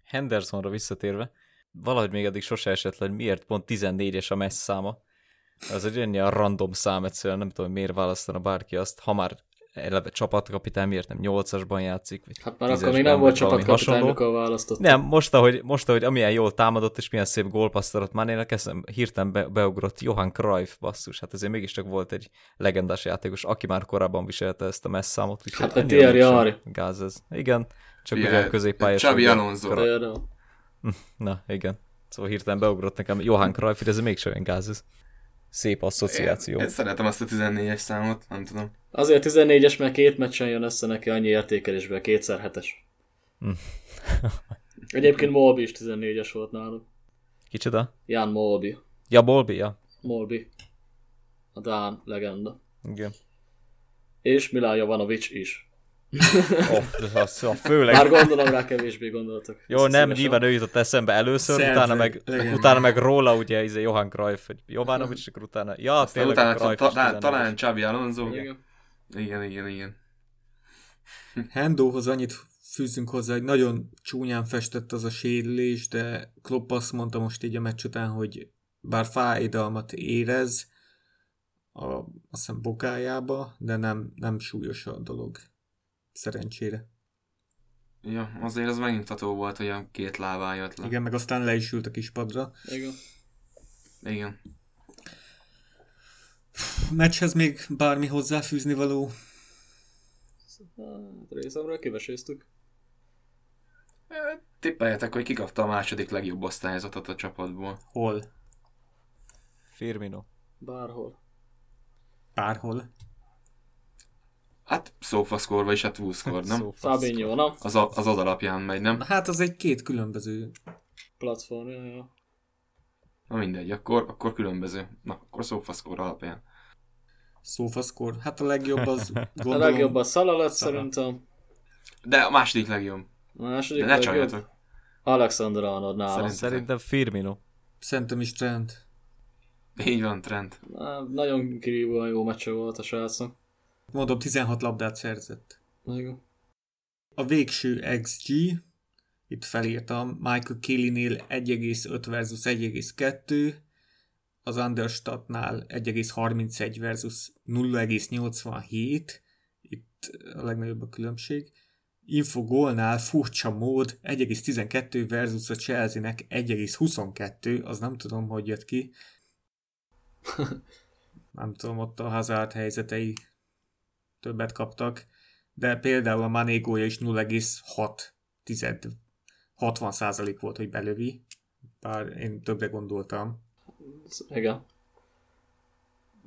Hendersonra visszatérve, valahogy még eddig sose esett le, hogy miért pont 14-es a messz száma. Az egy olyan random szám egyszerűen, nem tudom, hogy miért választana bárki azt, ha már eleve csapatkapitány, miért nem 8-asban játszik, vagy Hát már akkor 10-esben, még nem volt csapatkapitány, mikor választott. Nem, most ahogy, most, ahogy amilyen jól támadott, és milyen szép gólpasszolott Manének, eszem hirtelen be, beugrott Johan Cruyff basszus. Hát ezért mégiscsak volt egy legendás játékos, aki már korábban viselte ezt a messzámot. Hát, annyira Thierry Henry. Gáz ez. Igen, csak Fie- ugye a középpályás. Xabi Alonso. Na, igen. Szóval hirtelen beugrott nekem Johan Cruyff, de ez mégsem olyan gáz ez. Szép asszociáció. Én, én szeretem azt a 14-es számot, nem tudom. Azért 14-es, mert két meccsen jön össze neki annyi értékelésből, kétszer hetes. Hm. *laughs* Egyébként Molby is 14-es volt náluk. Kicsoda? Jan Molby. Ja, Bolbi, ja. Molby. A Dán legenda. Igen. És Milán Jovanovic is. Oh, az, a főleg. Már gondolom rá kevésbé gondoltak. Jó, nem, Szívesen. nyilván ő jutott eszembe először, Szerzeg, utána meg, legenda. utána meg róla ugye izé Johan Cruyff, hogy Jovanovic, akkor utána, ja, Aztán tényleg utána a Cruyff ta, ta, 14-es. talán Xabi Alonso. Igen. Igen, igen, igen. *laughs* Hendóhoz annyit fűzünk hozzá, hogy nagyon csúnyán festett az a sérülés, de Klopp azt mondta most így a meccs után, hogy bár fájdalmat érez a, azt hiszem bokájába, de nem, nem súlyos a dolog. Szerencsére. Ja, azért az megnyugtató volt, hogy a két lábá jött le. Igen, meg aztán le is ült a kispadra. Igen. Igen. Meccshez még bármi hozzáfűzni való? Hát részemről kiveséztük. Tippeljetek, hogy kikapta a második legjobb osztályzatot a csapatból. Hol? Firmino. Bárhol. Bárhol. Hát SofaScore, vagyis hát WhoScore, nem? Fabinho, na? Az, a, az az alapján megy, nem? Hát az egy két különböző. Platform, ja, ja. Na mindegy, akkor, akkor különböző. Na, akkor SofaScore alapján. Sofascore. Hát a legjobb az *laughs* A gondolom... legjobb a Szala lett Salah. szerintem. De a második legjobb. A második De ne legjobb. csaljatok. Alexander Arnold nálam. Szerint- Szerintem Firmino. Szerintem is Trent. Így van, Trent. Na, Nagyon kirívóan jó meccse volt a srácnak. Mondom, 16 labdát szerzett. Igen. A végső XG, itt felírtam, Michael Kelly-nél 1,5 versus 1,2, az Understatnál 1,31 versus 0,87, itt a legnagyobb a különbség. Infogolnál furcsa mód 1,12 versus a Chelsea-nek 1,22, az nem tudom, hogy jött ki. *laughs* nem tudom, ott a Hazard helyzetei többet kaptak, de például a Mané gólja is 0,6 tized, 60% volt, hogy belövi, bár én többre gondoltam. Igen.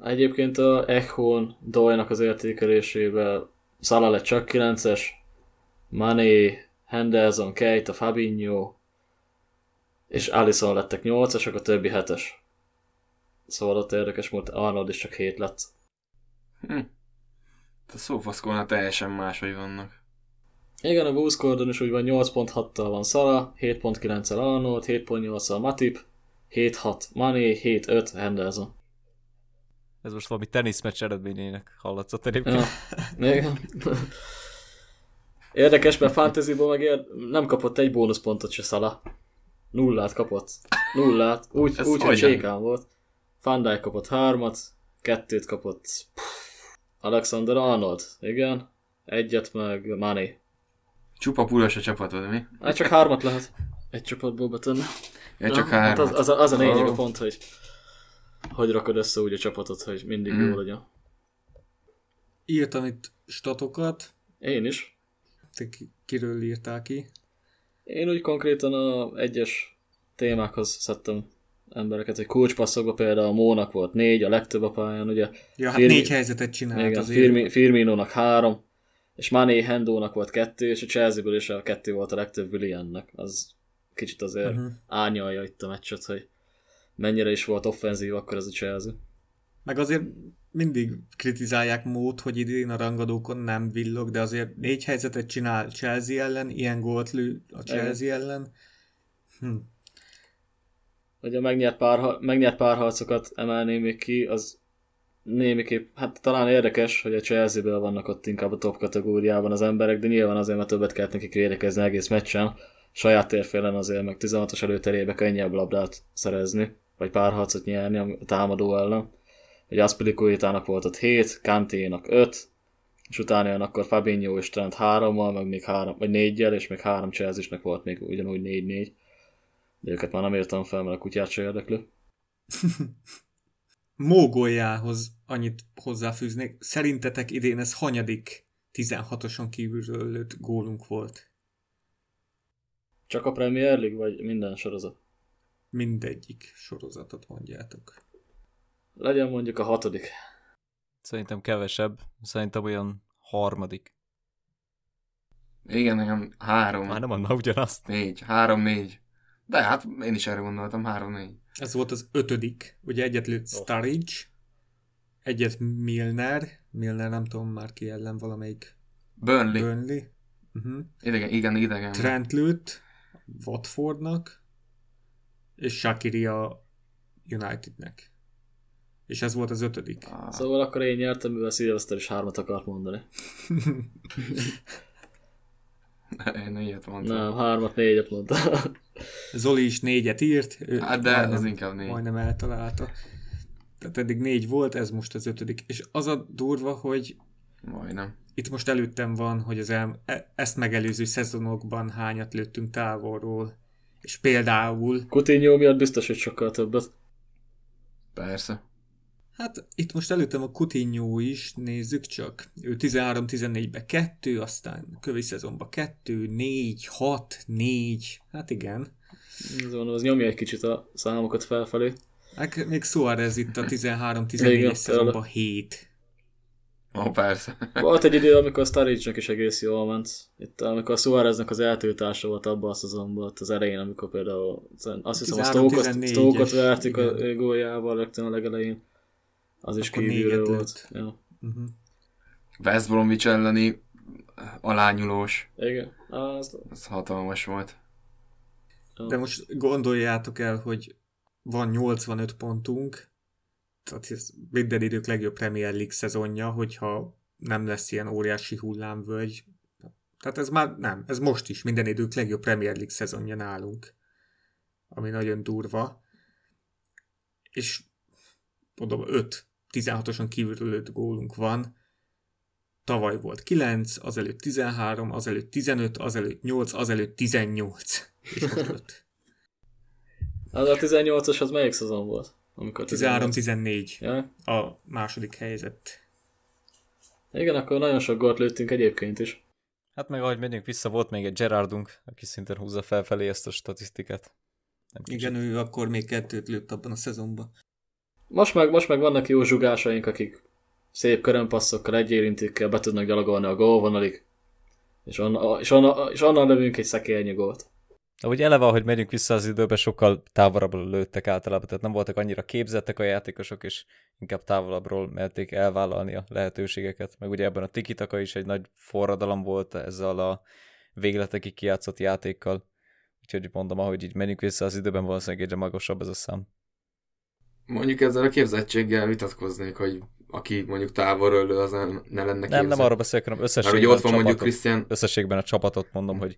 Egyébként a Echon Doyle-nak az értékelésével Salah lett csak 9-es, Mané, Henderson, Keita, Fabinho, és Alisson lettek 8-asak, a többi 7-es. Szóval ott érdekes volt, Arnold is csak 7 lett. Hm. A SofaScore-nál teljesen máshogy vannak. Igen, a Wuskordon is úgy van 8.6-tal van Salah, 7.9-el Arnold, 7.8-al Matip, 7.6 Mané, 7.5 Henderson. Ez most valami teniszmeccs eredményének hallatszott egyébként. Ja, *laughs* igen. Érdekes, mert fantasyból meg ér- nem kapott egy bónuszpontot se Salah. Nullát kapott. Nullát. Úgy, Ez úgy hogy sékán volt. Dijk kapott hármat, kettőt kapott Puff. Alexander Arnold. Igen. Egyet meg Mané. Csupa puros a csapatod, mi? Hát csak hármat lehet egy csapatból betenni. Ja, csak Ja, hát három. az, az, a, az a lényeg a Ó. pont, hogy hogy rakod össze úgy a csapatot, hogy mindig Mm. jó legyen. Írtam itt statokat, Én is. te ki- kiről írtál ki? Én úgy konkrétan a egyes témákhoz szedtem embereket, hogy kulcspasszokba például a Mónak volt négy, a legtöbb a pályán, ugye. Ja, hát Firmi- négy helyzetet csinált Igen, azért. Firmi, Firminónak három, és Mané Hendónak volt kettő, és a Chelsea-ből is a kettő volt a legtöbb Williamnek. Az kicsit azért uh-huh. árnyalja itt a meccset, hogy mennyire is volt offenzív akkor ez a Chelsea. Meg azért mindig kritizálják mód, hogy idén a rangadókon nem villog, de azért négy helyzetet csinál Chelsea ellen, ilyen gólt lő a Chelsea ellen. Hm. Hogy a megnyert, pár, megnyert párharcokat emelném még ki, az némiképp, hát talán érdekes, hogy a Chelsea-ből vannak ott inkább a top kategóriában az emberek, de nyilván azért, mert többet kellett nekik védekezni egész meccsen. Saját térfélen azért meg 16-os előterébe könnyebb labdát szerezni, vagy párharcot nyerni a támadó ellen. Hogy Aspilicuetának volt ott 7, Kanténak 5, és utána jön akkor Fabinho és Trent 3-mal, meg még 3, vagy 4-jel, és még 3 Chelsea-snek volt még ugyanúgy 4-4. De őket már nem értem fel, mert a kutyát se érdekli. *laughs* Mógoljához annyit hozzáfűznék. Szerintetek idén ez hanyadik 16-oson kívülről lőtt gólunk volt? Csak a Premier League, vagy minden sorozat? Mindegyik sorozatot mondjátok. Legyen mondjuk a hatodik. Szerintem kevesebb. Szerintem olyan harmadik. Igen, nekem három. Már nem annak ugyanazt. Négy. Három, négy. De hát én is erre gondoltam, három, négy. Ez volt az ötödik. Ugye egyet lőtt Sturridge, egyet Milner, Milner nem tudom már ki ellen valamelyik Burnley. Burnley. Uh-huh. Idegen, igen, idegen. Trent lőtt Watfordnak, és Shakiri a Unitednek. És ez volt az ötödik. Ah, Szóval akkor én nyertem, mivel Szilveszter is hármat akart mondani. *laughs* *laughs* Én ilyet mondtam. Nem, hármat, négyet mondta. Zoli is négyet írt, ő Hát de az inkább négy. majdnem eltalálta. Tehát eddig négy volt, ez most az ötödik. És az a durva, hogy Majdnem. itt most előttem van, hogy az el, e- ezt megelőző szezonokban hányat lőttünk távolról. És például, Coutinho miatt biztos, hogy sokkal többet. Persze. Hát itt most előttem a Coutinho is, nézzük csak. Ő 13-14-ben 2, aztán kövi szezonban 2, 4, 6, 4, hát igen. Ez van, az nyomja egy kicsit a számokat felfelé. Hát még Suarez itt a 13-14-es Igen, szezonban 7. Ó, persze. Volt egy idő, amikor a Sturridge-nek is egész jól ment. Itt, amikor a Suáreznek az eltiltása volt abban a szezonban, ott az elején, amikor például azt hiszem a 13-14-es, Stoke-ot, Stoke-ot vertük a góljával rögtön a legelején. Az is Akkor kívülről négyet volt. lőtt. Ja. Uh-huh. West Bromwich elleni alányulós. Igen. Az, Ez hatalmas volt. De most gondoljátok el, hogy van 85 pontunk, tehát ez minden idők legjobb Premier League szezonja, hogyha nem lesz ilyen óriási hullámvölgy. Tehát ez már nem, ez most is minden idők legjobb Premier League szezonja nálunk, ami nagyon durva. És mondom, 5 16-osan kívülről 5 gólunk van, tavaly volt 9, azelőtt 13, azelőtt 15, azelőtt 8, azelőtt 18, és most 5. *laughs* az a 18-as az melyik szezon volt? Amikor 13-14 Ja? a második helyzet. Igen, akkor nagyon sok gólt lőttünk egyébként is. Hát meg ahogy megyünk vissza, volt még egy Gerardunk, aki szintén húzza felfelé ezt a statisztikát. Nem kicsit. Igen, ő akkor még kettőt lőtt abban a szezonban. Most meg, most meg vannak jó zsugásaink, akik szép körömpasszokkal, egy érintékkel be tudnak gyalogolni a gólvonalig, és, onna, és, onna, és onnan lövünk egy szekérnyi gólt. Ahogy eleve, ahogy megyünk vissza az időbe, sokkal távolabbról lőttek általában, tehát nem voltak annyira képzettek a játékosok, és inkább távolabbról merték elvállalni a lehetőségeket. Meg ugye ebben a tikitaka is egy nagy forradalom volt ezzel a végletekig kijátszott játékkal. Úgyhogy mondom, ahogy így menjünk vissza az időben, valószínűleg egyre magasabb ez a szám. Mondjuk ezzel a képzettséggel vitatkoznék, hogy aki mondjuk távolról lő, az nem, ne lenne Nem, képzett. nem arra beszélek, hanem Mert összességben, hogy ott a van mondjuk csapatot, Christian... összességben a csapatot mondom, hogy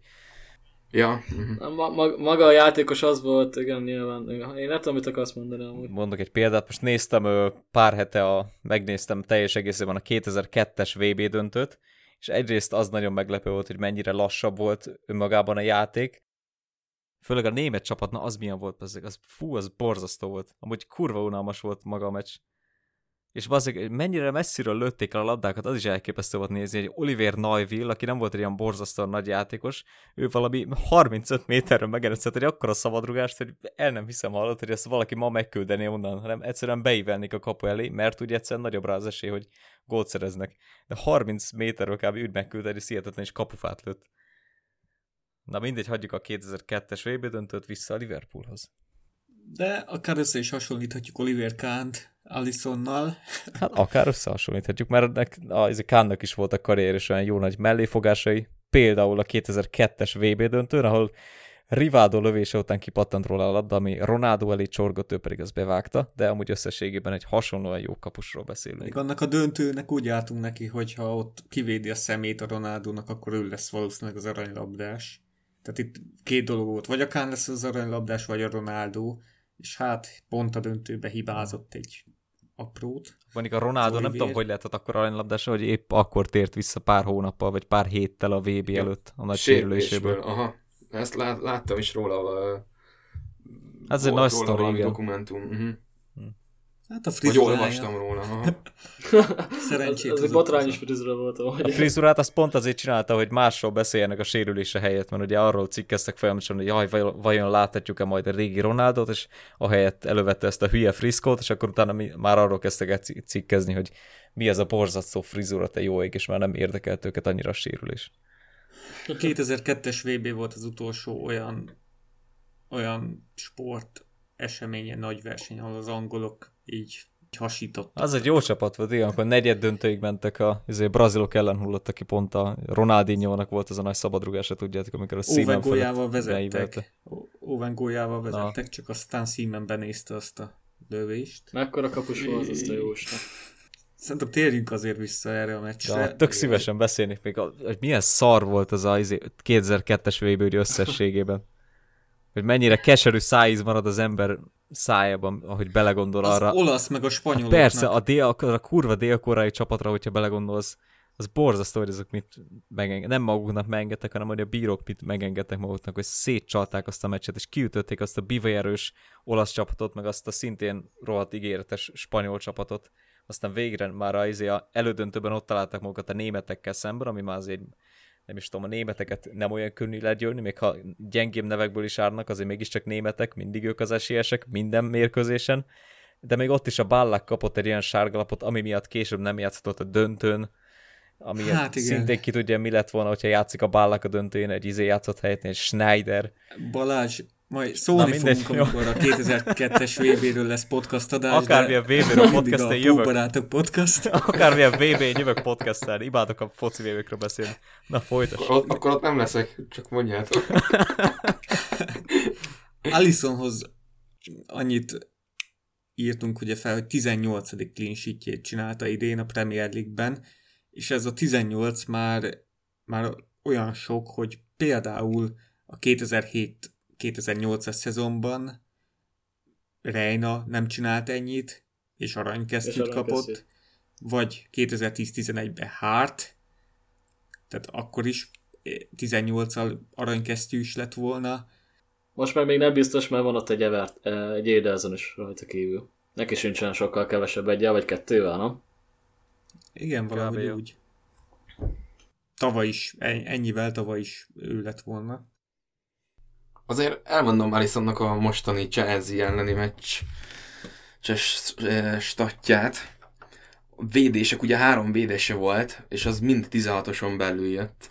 Ja, mhm. Ma, ma, maga a játékos az volt, igen, nyilván. Én nem tudom, mit akarsz mondani amúgy. mondok egy példát, most néztem pár hete, a, megnéztem teljes egészében a 2002-es VB döntőt, és egyrészt az nagyon meglepő volt, hogy mennyire lassabb volt önmagában a játék, főleg a német csapat, na az milyen volt, az, az fú, az borzasztó volt. Amúgy kurva unalmas volt maga a meccs. És bazdmeg, mennyire messziről lőtték el a labdákat, az is elképesztő volt nézni, hogy Oliver Neuville, aki nem volt egy ilyen borzasztóan nagy játékos, ő valami 35 méterről megerőszett egy akkora szabadrugást, hogy el nem hiszem hallott, hogy ezt valaki ma megküldeni onnan, hanem egyszerűen beívelnék a kapu elé, mert ugye egyszerűen nagyobb rá az esély, hogy gólt szereznek. De 30 méterről kb. úgy megküldeni, és hihetetlen is kapufát lőtt. Na mindegy, hagyjuk a 2002-es VB döntőt vissza a Liverpoolhoz. De akár össze is hasonlíthatjuk Oliver Kahnt Alisonnal. *laughs* Hát akár összehasonlíthatjuk, mert ennek a, ez a Kánnak is voltak karrier és olyan jó nagy melléfogásai, például a 2002-es VB döntőn, ahol Rivaldo lövése után kipattant róla a labda, ami Ronaldo elé csorgott, ő pedig azt bevágta, de amúgy összességében egy hasonlóan jó kapusról beszélünk. Még annak a döntőnek úgy álltunk neki, hogy ha ott kivédi a szemét a Ronaldónak, akkor ő lesz valószínűleg az aranylabdás. Tehát itt két dolog volt, vagy a Kán lesz az aranylabdás, vagy a Ronaldo, és hát pont a döntőbe hibázott egy aprót. Mondjuk a Ronaldo, nem tudom, hogy lehetett akkor aranylabdás, hogy épp akkor tért vissza pár hónappal, vagy pár héttel a VB előtt a nagy sérüléséből. Aha, ezt lát, láttam is róla. Hát ez egy volt nagy sztori, igen. dokumentum. Uh-huh. Hát a Vagy frizurája. olvastam róla. Aha. Szerencsét az, az egy botrányos frizura volt. A Ahogy. frizurát azt pont azért csinálta, hogy másról beszéljenek a sérülése helyett, mert ugye arról cikkeztek folyamatosan, hogy jaj, vajon- láthatjuk-e majd a régi Ronaldot, és ahelyett elővette ezt a hülye friszkót, és akkor utána mi, már arról kezdtek cikkezni, hogy mi ez a borzasztó frizura, te jó ég, és már nem érdekelt őket annyira a sérülés. 2002-es VB volt az utolsó olyan, olyan sport eseménye, nagy verseny, ahol az angolok így, hasítottak. Az egy jó csapat volt, igen, akkor negyed döntőig mentek a azért brazilok ellen hullott, aki pont a Ronaldinho-nak volt az a nagy szabadrugása, tudjátok, amikor a Owen góljával vezettek. Owen góljával vezettek, csak aztán Seaman benézte azt a lövést. Mekkora kapus volt, azt a jó Isten. Szerintem térjünk azért vissza erre a meccsre. Ja, tök szívesen beszélnék még, hogy milyen szar volt az a izé, 2002-es VB összességében. Hogy mennyire keserű szájíz marad az ember szájában, ahogy belegondol Az arra. olasz meg a spanyoloknak. Persze, a, dél, a kurva dél-koreai csapatra, hogyha belegondolsz, az borzasztó, hogy azok mit megenged, nem maguknak megengedtek, hanem hogy a bírók mit megengedtek maguknak, hogy szétcsalták azt a meccset, és kiütötték azt a bivajerős olasz csapatot, meg azt a szintén rohadt ígéretes spanyol csapatot. Aztán végre már a, izé elődöntőben ott találtak magukat a németekkel szemben, ami már azért nem is tudom, a németeket nem olyan könnyű legyőrni, még ha gyengébb nevekből is árnak, azért mégiscsak németek, mindig ők az esélyesek minden mérkőzésen, de még ott is a Ballák kapott egy olyan sárgalapot, ami miatt később nem játszhatott a döntőn, ami Hát igen. szintén ki tudja, mi lett volna, hogyha játszik a Ballák a döntőjén, egy izé játszott helyett, egy Schneider. Balázs, majd szólni Na, mindegy, fogunk, amikor a 2002-es VB-ről lesz podcast adás. Akármilyen VB-ről podcast, *laughs* a én jövök. Póbarátok podcast. Akármilyen VB, én jövök podcastel, imádok a foci VB-kről beszélni. Na, folytass. Akkor ott, akkor ott nem leszek, csak mondjátok. *laughs* Alisonhoz annyit írtunk ugye fel, hogy 18. clean sheetjét csinálta idén a Premier League-ben, és ez a 18 már, már olyan sok, hogy például a 2007-2008-as szezonban Reina nem csinált ennyit, és aranykesztyűt És kapott, aranykesztyűt. vagy 2010-11-ben Hart, tehát akkor is 18-al aranykesztyű is lett volna, Most meg még nem biztos, mert van ott egy, Evert, eh, egy Ederson is rajta kívül. Neki sincsen sokkal kevesebb egyel, vagy kettővel, nem? Igen, valahogy jó. úgy. Tavaly is, en- ennyivel tavaly is ő lett volna. Azért elmondom Alisonnak a mostani Chelsea elleni meccs cses eh, statját. A védések, ugye három védése volt, és az mind 16-oson belül jött.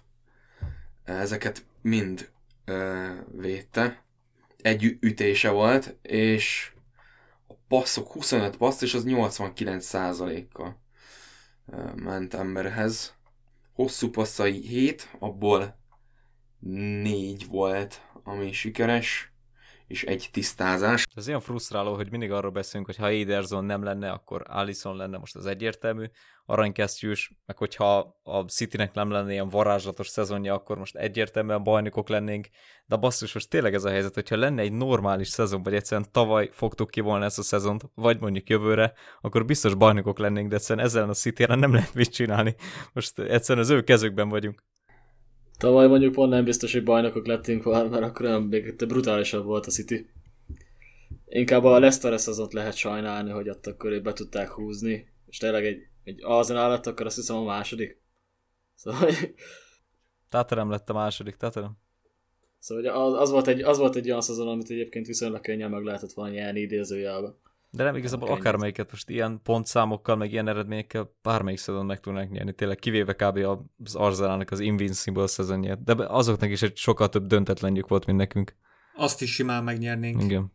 Ezeket mind ö, védte. Egy ütése volt, és a passzok 25 passz, és az 89%-kal ö, ment emberhez. Hosszú passzai 7, abból 4 volt, ami sikeres, és egy tisztázás. Ez olyan frusztráló, hogy mindig arról beszélünk, hogy ha Ederson nem lenne, akkor Allison lenne most az egyértelmű aranykesztyűs, meg hogyha a Citynek nem lenne ilyen varázslatos szezonja, akkor most egyértelműen bajnokok lennénk, de basszus, most tényleg ez a helyzet, hogyha lenne egy normális szezon, vagy egyszerűen tavaly fogtuk ki volna ezt a szezont, vagy mondjuk jövőre, akkor biztos bajnokok lennénk, de egyszerűen ezzel a city nem lehet mit csinálni. Most egyszerűen az ő kezükben vagyunk. Tavaly mondjuk pont nem biztos, hogy bajnokok lettünk volna, mert akkor olyan még brutálisabb volt a City. Inkább a Leicester szezont lehet sajnálni, hogy ott akkor be tudták húzni, és tényleg egy, egy Arsenal lett, akkor azt hiszem a második. Szóval, Tatarem lett a második, Tatarem. szóval az, az, volt egy, az volt egy olyan szezon, amit egyébként viszonylag könnyen meg lehetett volna nyerni idézőjelbe. De nem igazából Ennyi. akármelyiket most ilyen pontszámokkal, meg ilyen eredményekkel bármelyik szezon meg tudnánk nyerni. Tényleg kivéve kb. az Arzenának az Invincible szezonját. De azoknak is egy sokkal több döntetlenjük volt, mint nekünk. Azt is simán megnyernénk. Igen.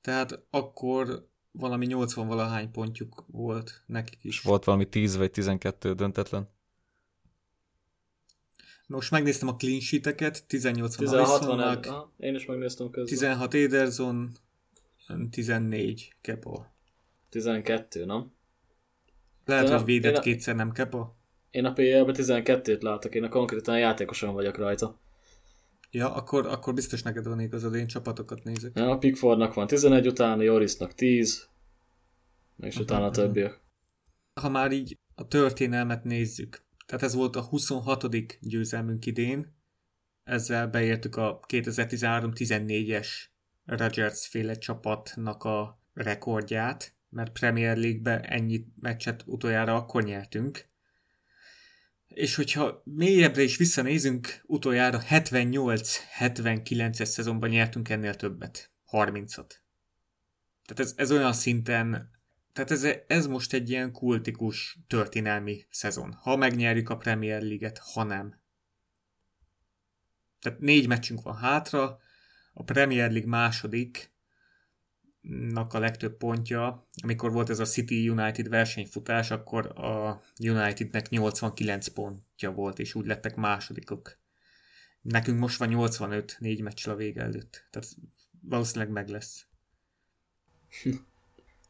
Tehát akkor valami 80 valahány pontjuk volt nekik is. És volt valami 10 vagy 12 döntetlen. Most megnéztem a clean sheeteket, 18 van 16 van én is megnéztem közben. 16 Ederson, 14 Kepa. 12, nem? Lehet, hogy védett a- kétszer nem Kepa. Én a PL-ben 12-t látok, én a konkrétan játékosan vagyok rajta. Ja, akkor, akkor biztos neked van igazad, én csapatokat nézek. A Pickfordnak van 11 utána, Jorisnak 10, és utána a többiek. Ha már így a történelmet nézzük, tehát ez volt a 26. győzelmünk idén, ezzel beértük a 2013-14-es Rodgers féle csapatnak a rekordját, mert Premier League-be ennyi meccset utoljára akkor nyertünk. És hogyha mélyebbre is visszanézünk, utoljára 78-79-es szezonban nyertünk ennél többet. 30-at. Tehát ez, ez olyan szinten, tehát ez, ez most egy ilyen kultikus történelmi szezon. Ha megnyerjük a Premier League-et, ha nem. Tehát négy meccsünk van hátra, a Premier League második, a legtöbb pontja, amikor volt ez a City United versenyfutás, akkor a Unitednek 89 pontja volt, és úgy lettek másodikok. Nekünk most van 85 négy meccs a vége előtt. Tehát valószínűleg meg lesz. *laughs*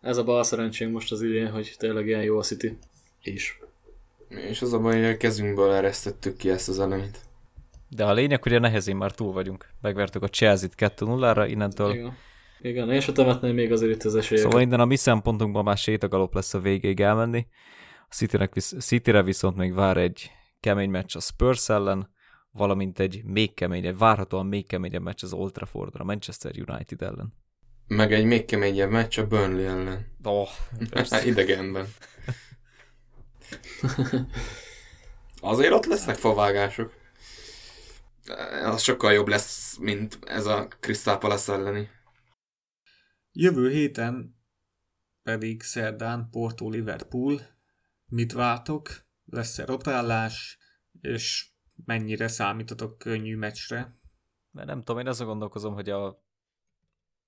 Ez a bal szerencsénk most az idén, hogy tényleg ilyen jó a City. És. És az a baj, hogy a kezünkből eresztettük ki ezt az eleményt. De a lényeg, hogy a nehezén már túl vagyunk. Megvertük a Chelsea-t 2-0-ra, innentől Igen. Igen, én sem temetném még azért itt az esélyeket. Szóval innen a mi szempontunkban már sétagalop lesz a végéig elmenni. A City-nek visz- City-re viszont még vár egy kemény meccs a Spurs ellen, valamint egy még keményebb, várhatóan még keményebb meccs az Old Traffordra, Manchester United ellen. Meg egy még keményebb meccs a Burnley ellen. Oh, *laughs* Idegenben. *laughs* Azért ott lesznek favágások. Az sokkal jobb lesz, mint ez a Crystal Palace elleni. Jövő héten pedig szerdán Porto Liverpool. Mit vártok? Lesz-e rotálás? És mennyire számítotok könnyű meccsre? mert nem tudom, én azon gondolkozom, hogy a,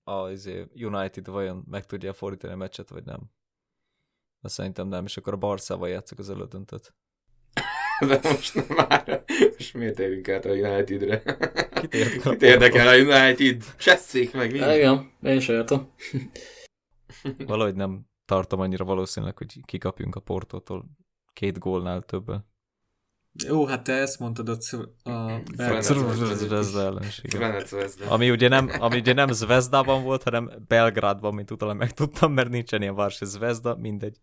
a izé, United vajon meg tudja fordítani a meccset, vagy nem. De szerintem nem, és akkor a Barszával játszok az elődöntöt. De most nem már. Most miért érünk át a Unitedre? Kit érdekel a Kit érdekel a United? Csesszék meg mind. Igen, én sem értem. Valahogy nem tartom annyira valószínűleg, hogy kikapjunk a Portótól két gólnál többel. Jó, hát te ezt mondtad ott a Zvezda ellenség. Ami ugye nem, ami ugye nem Zvezdában volt, hanem Belgrádban, mint utána megtudtam, mert nincsen ilyen hogy Zvezda, mindegy.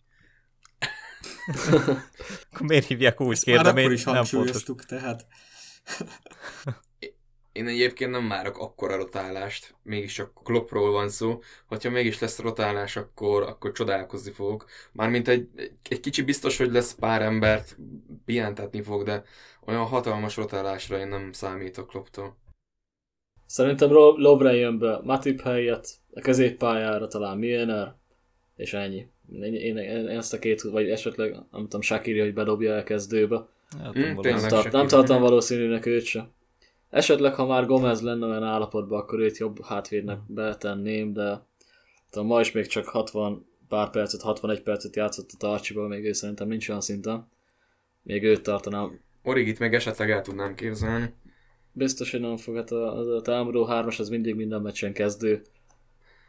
*laughs* Akkor miért hívják úgy, Ezt már kérdem akkor én, is nem fontos. hangsúlyoztuk, tehát *laughs* Én egyébként nem várok akkora rotálást, mégis csak Kloppról van szó. Hogyha mégis lesz rotálás, akkor, akkor csodálkozni fogok. Mármint egy, egy, egy kicsi biztos, hogy lesz pár embert, pihentetni fog, de olyan hatalmas rotálásra én nem számítok Klopptól. Szerintem Lovren jön be Matip helyett, a középpályára talán Milner, és ennyi. Én, én, én ezt a két, vagy esetleg, nem tudom, Shakiri, hogy bedobja el kezdőbe. Hát, Hm, nem. Nem, tart, nem tartom valószínűnek őt sem. Esetleg, ha már Gomez lenne olyan állapotban, akkor őt jobb hátvédnek betenném, de tudom, ma is még csak 60 pár percet, 61 percet játszott a Tarcsiból, még ő szerintem nincs olyan szinten. Még őt tartanám. Origit meg esetleg el tudnám képzelni. Biztos, hogy nem fog, hát a, a támadó hármas az mindig minden meccsen kezdő.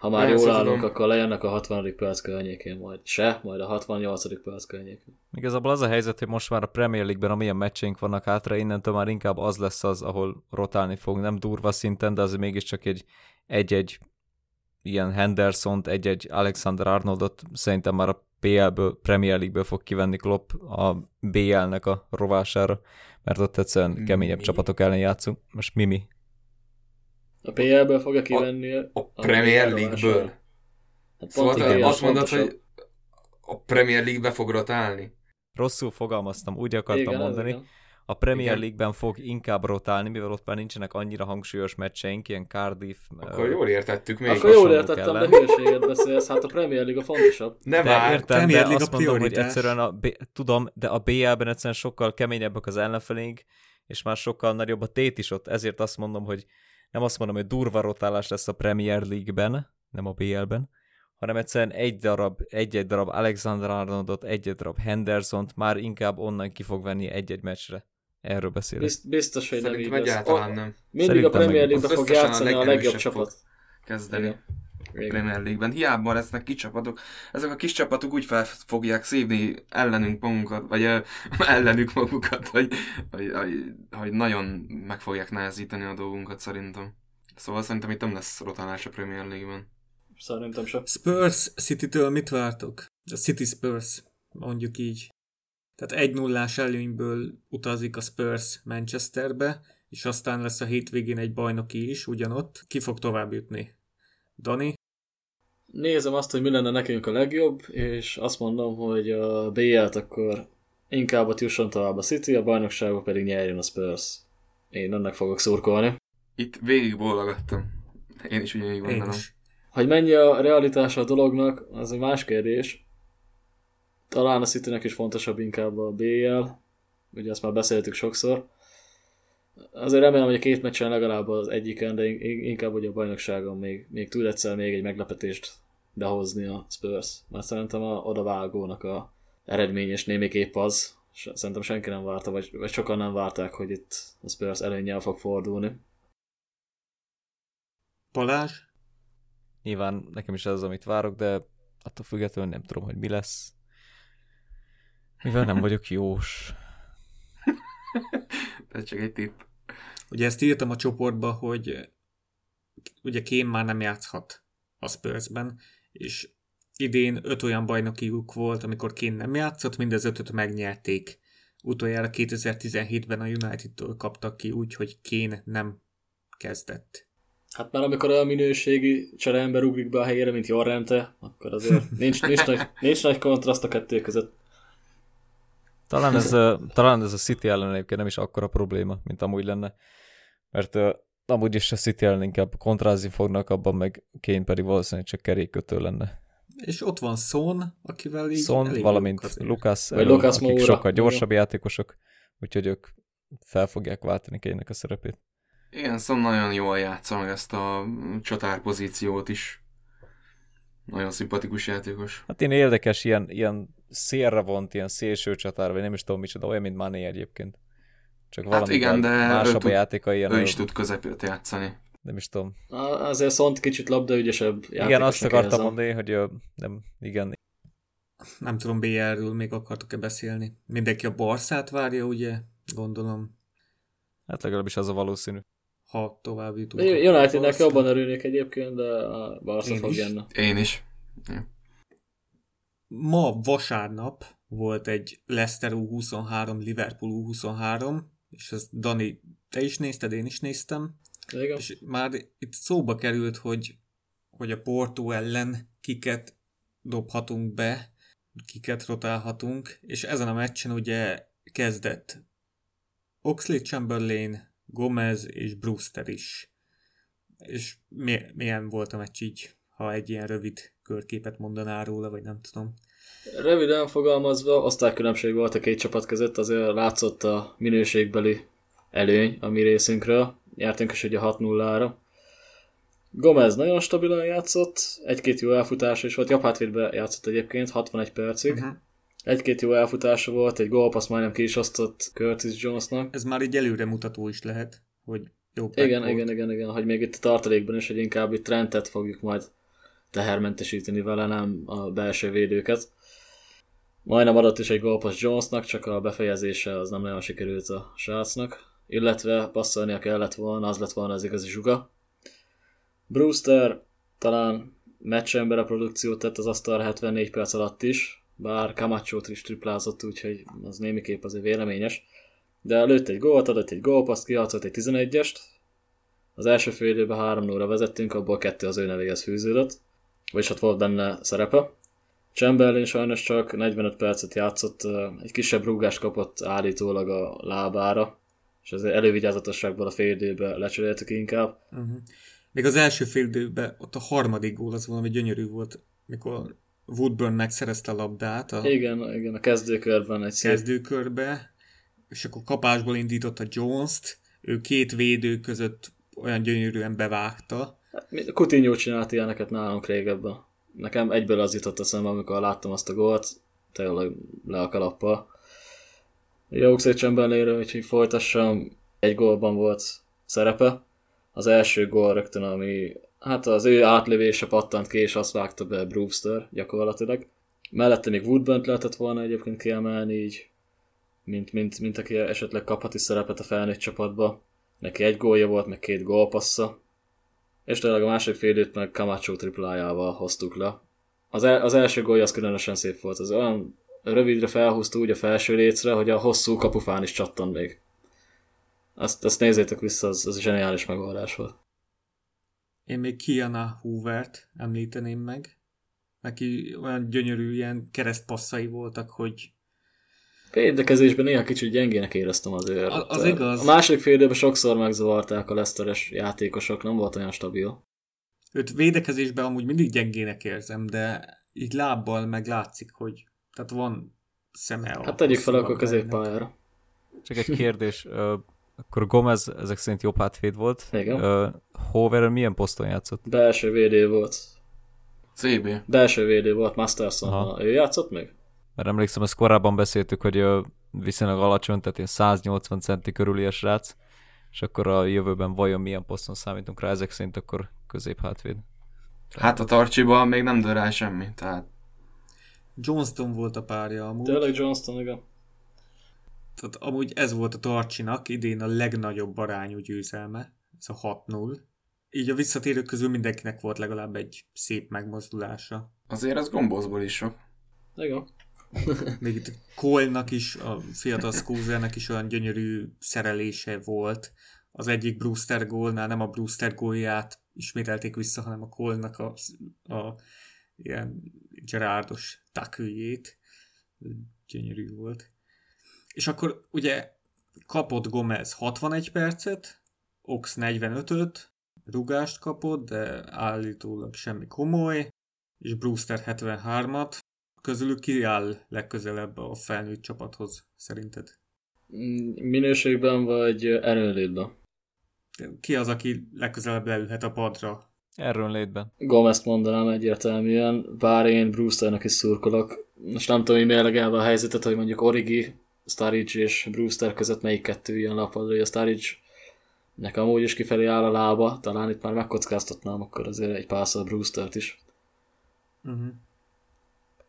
Ha már Persze, jól állunk, tudom. akkor lejönnek a 60. perc környékén majd. Se, majd a 68. perc környékén. Igazából az a helyzet, hogy most már a Premier League-ben, amilyen meccseink vannak hátra, innentől már inkább az lesz az, ahol rotálni fog. Nem durva szinten, de az mégiscsak egy egy-egy ilyen Henderson-t, egy-egy Alexander Arnoldot szerintem már a PL-ből, Premier League-ből fog kivenni Klopp a BL-nek a rovására, mert ott egyszerűen keményebb Mi? csapatok ellen játszunk. Most Mimi. A PL-ből fogja kivenni A Premier BL-ről League-ből. Hát Szóval igen, azt mondod, fontosabb. hogy a Premier League-be fog rotálni? Rosszul fogalmaztam, úgy akartam Igen, mondani. igen. A Premier. League-ben fog inkább rotálni, mivel ott már nincsenek annyira hangsúlyos meccseink, ilyen Cardiff. Akkor jól értettük még. Akkor jól értettem, ellen. de hülyeséget beszélsz, hát a Premier League a fontosabb. Ne De értem, Premier de League azt a mondom, hogy egyszerűen a B, tudom, de a BL-ben egyszerűen sokkal keményebbek az ellenfelénk, és már sokkal nagyobb a tét is ott, ezért azt mondom, hogy nem azt mondom, hogy durva rotálás lesz a Premier League-ben, nem a BL-ben, hanem egyszerűen egy darab, egy-egy darab Alexander Arnoldot, egy-egy darab Hendersont már inkább onnan ki fog venni egy-egy meccsre. Erről beszélek. Bizt, biztos, hogy nem így Szerintem egyáltalán nem Mindig Szerintem a Premier League-be fog a játszani a legjobb csapat. kezdeni. Igen. Igen. Premier League-ben. Hiába lesznek kis csapatok. Ezek a kis csapatok úgy fel fogják szívni ellenünk magunkat, vagy ö, *laughs* ellenük magukat, hogy, hogy, hogy, hogy nagyon meg fogják nehezíteni a dolgunkat szerintem. Szóval szerintem itt nem lesz rotálás a Premier League-ben. Szerintem sem. Spurs City-től mit vártok? A City Spurs, mondjuk így. Tehát egy nullás előnyből utazik a Spurs Manchesterbe, és aztán lesz a hétvégén egy bajnoki is ugyanott. Ki fog tovább jutni? Dani? Nézem azt, hogy mi lenne nekünk a legjobb, és azt mondom, hogy a BL-t akkor inkább a jusson tovább a City, a bajnokságban pedig nyerjen a Spurs. Én ennek fogok szurkolni. Itt végig bólogattam. Én is ugyanígy Én gondolom. is. Hogy mennyi a realitása a dolognak, az egy más kérdés. Talán a Citynek is fontosabb inkább a BL, ugye ezt már beszéltük sokszor. Azért remélem, hogy a két meccsen legalább az egyiken, de in- inkább hogy a bajnokságon még, még tud egyszer még egy meglepetést behozni a Spurs. Mert szerintem a odavágónak a eredményes némiképp az, és szerintem senki nem várta, vagy, vagy sokan nem várták, hogy itt a Spurs előnnyel fog fordulni. Balázs? Nyilván nekem is ez az, amit várok, de attól függetlenül nem tudom, hogy mi lesz. Mivel nem vagyok jós. *laughs* Ez csak egy tipp. Ugye ezt írtam a csoportba, hogy ugye Kém már nem játszhat a Spursben, és idén öt olyan bajnokiuk volt, amikor Kén nem játszott, mind az ötöt megnyerték. Utoljára 2017-ben a United-től kaptak ki úgy, hogy Kén nem kezdett. Hát már amikor olyan minőségi csereember ugrik be a helyére, mint Jorrente, akkor azért nincs, nincs, nagy, nincs nagy kontraszt a kettő között. Talán ez, a, talán ez a City ellen egyébként nem is akkora probléma, mint amúgy lenne. Mert amúgy is a City ellen inkább kontrázni fognak, abban meg Kane pedig valószínűleg csak kerékkötő lenne. És ott van Son, akivel így Son, elég valamint. Lucas, Vagy elő, Lucas akik Moura. sokkal gyorsabb játékosok, úgyhogy ők fel fogják váltani kane a szerepét. Igen, szóval nagyon jól játsza meg ezt a csatár pozíciót is. Nagyon szimpatikus játékos. Hát én érdekes, ilyen, ilyen szélre vont, ilyen szélső csatár, vagy nem is tudom micsoda, olyan, mint Mané egyébként. Csak Hát igen, de ő másabb a tud- játéka, ilyen, Ő is tud közepét játszani. nem is tudom. Azért Szont kicsit labdaügyesebb Igen, azt akartam érzem. mondani, hogy nem, igen, Nem tudom, BR-ről még akartok-e beszélni. Mindenki a Barszát várja, ugye? Gondolom, hát legalábbis az a valószínű. ha tovább jutunk. Unitednek jobban örülnék egyébként, de a Barca fog is. jönni. Én is. Ma vasárnap volt egy Leicester U23, Liverpool U23, és ezt Dani, te is nézted, én is néztem, Igen. és már itt szóba került, hogy, hogy a Porto ellen kiket dobhatunk be, kiket rotálhatunk, és ezen a meccsen ugye kezdett Oxley Chamberlain, Gomez és Brewster is. És mi, milyen volt a meccs így, ha egy ilyen rövid körképet mondaná róla, vagy nem tudom. Röviden fogalmazva, osztálykülönbség volt a két csapat között, azért látszott a minőségbeli előny a mi részünkről. Nyertünk is ugye 6-0-ra. Gomez nagyon stabilan játszott, egy-két jó elfutása is volt, jobb hátvédbe játszott egyébként, 61 percig. Uh-huh. Egy-két jó elfutása volt, egy gólpassz majdnem ki is osztott Curtis Jonesnak. Ez már így előremutató is lehet, hogy jó Igen, volt. igen, igen, igen, hogy még itt a tartalékban is, hogy inkább itt Trentet fogjuk majd tehermentesíteni vele, nem a belső védőket. Majdnem adott is egy gólpassz Jonesnak, csak a befejezése az nem nagyon sikerült a srácnak. Illetve passzolnia kellett volna, az lett volna az igazi zsuga. Brewster talán meccsember produkciót tett az asztalra 74 perc alatt is, bár camacho is triplázott, úgyhogy az némiképp azért véleményes. De lőtt egy gólt, adott egy gólpaszt, kiadott egy 11-est. Az első fél időben 3 0 vezettünk, abból kettő az ő nevéhez fűződött. Vagyis ott volt benne szerepe. Chamberlain sajnos csak 45 percet játszott, egy kisebb rúgást kapott állítólag a lábára, és azért elővigyázatosságból a fél időben lecseréltük inkább. Uh-huh. Még az első fél időben ott a harmadik gól az valami gyönyörű volt, mikor Woodburn megszerezte a labdát a Igen, igen, a kezdőkörben egy kezdőkörbe, és akkor kapásból indította Jones-t, ő két védő között olyan gyönyörűen bevágta. Coutinho csinált ilyeneket nálunk régebben. Nekem egyből az jutott eszembe, amikor láttam azt a gólt, tényleg le a kalappal. Jó Chamberlainről, úgyhogy folytassam, egy gólban volt szerepe. Az első gól rögtön, ami hát az ő átlövése pattant ki, és azt vágta be Brewster gyakorlatilag. Mellette még Woodburn lehetett volna egyébként kiemelni így, mint, mint, mint aki esetleg kaphat is szerepet a felnőtt csapatba. Neki egy gólja volt, meg két gólpassza. És tényleg a második fél időt meg Camacho triplájával hoztuk le. Az, el, az első gólja az különösen szép volt. Az olyan rövidre felhúzta úgy a felső lécre, hogy a hosszú kapufán is csattan még. Azt, azt nézzétek vissza, az, az zseniális megoldás volt. Én még Kiana Hoovert említeném meg, Neki olyan gyönyörű ilyen keresztpasszai voltak, hogy Védekezésben néha kicsit gyengének éreztem azért. A- az igaz. A második fél időben sokszor megzavarták a Leszteres játékosok, nem volt olyan stabil. őt védekezésben amúgy mindig gyengének érzem, de így lábbal meg látszik, hogy tehát van szeme Hát tegyük fel akkor középpályára. Csak egy kérdés, akkor Gomez ezek szerint jobb hátvéd volt. Igen. Ö, Hover milyen poszton játszott? Belső védő volt. CB. Belső védő volt Masterson. Aha. Ő játszott még? Mert emlékszem, ezt korábban beszéltük, hogy viszonylag alacsony, tehát ilyen 180 centi körüli a srác, és akkor a jövőben vajon milyen poszton számítunk rá, ezek szerint akkor középhátvéd. Hát a Tarcsiban még nem dől rá semmi, tehát Johnston volt a párja amúgy. Tényleg Johnston, igen. Tehát amúgy ez volt a Tarcsinak idén a legnagyobb arányú győzelme, ez a 6-0. Így a visszatérők közül mindenkinek volt legalább egy szép megmozdulása. azért az gombózból is sok. Igen. Még itt Kolnak is, a fiatal Skúzernek is olyan gyönyörű szerelése volt. Az egyik Brewster gólnál nem a Brewster gólját ismételték vissza, hanem a Kolnak a, a ilyen Gerardos taküljét. Gyönyörű volt. És akkor ugye kapott Gomez 61 percet, Ox 45-öt, rugást kapott, de állítólag semmi komoly, és Brewster 73-at. Közülük ki áll legközelebb a felnőtt csapathoz, szerinted? Mm, Minőségben vagy erőnlétben? Ki az, aki legközelebb leülhet a padra? Erről létben. Gomez-t mondanám egyértelműen, bár én Brewsternek is szurkolok. Most nem tudom, hogy mérlegelve a helyzetet, hogy mondjuk Origi, Sturridge és Brewster között melyik kettő jön lapadra, hogy a Sturridge nekem amúgy is kifelé áll a lába, talán itt már megkockáztatnám akkor azért egy párszor Brewstert is. Uh-huh.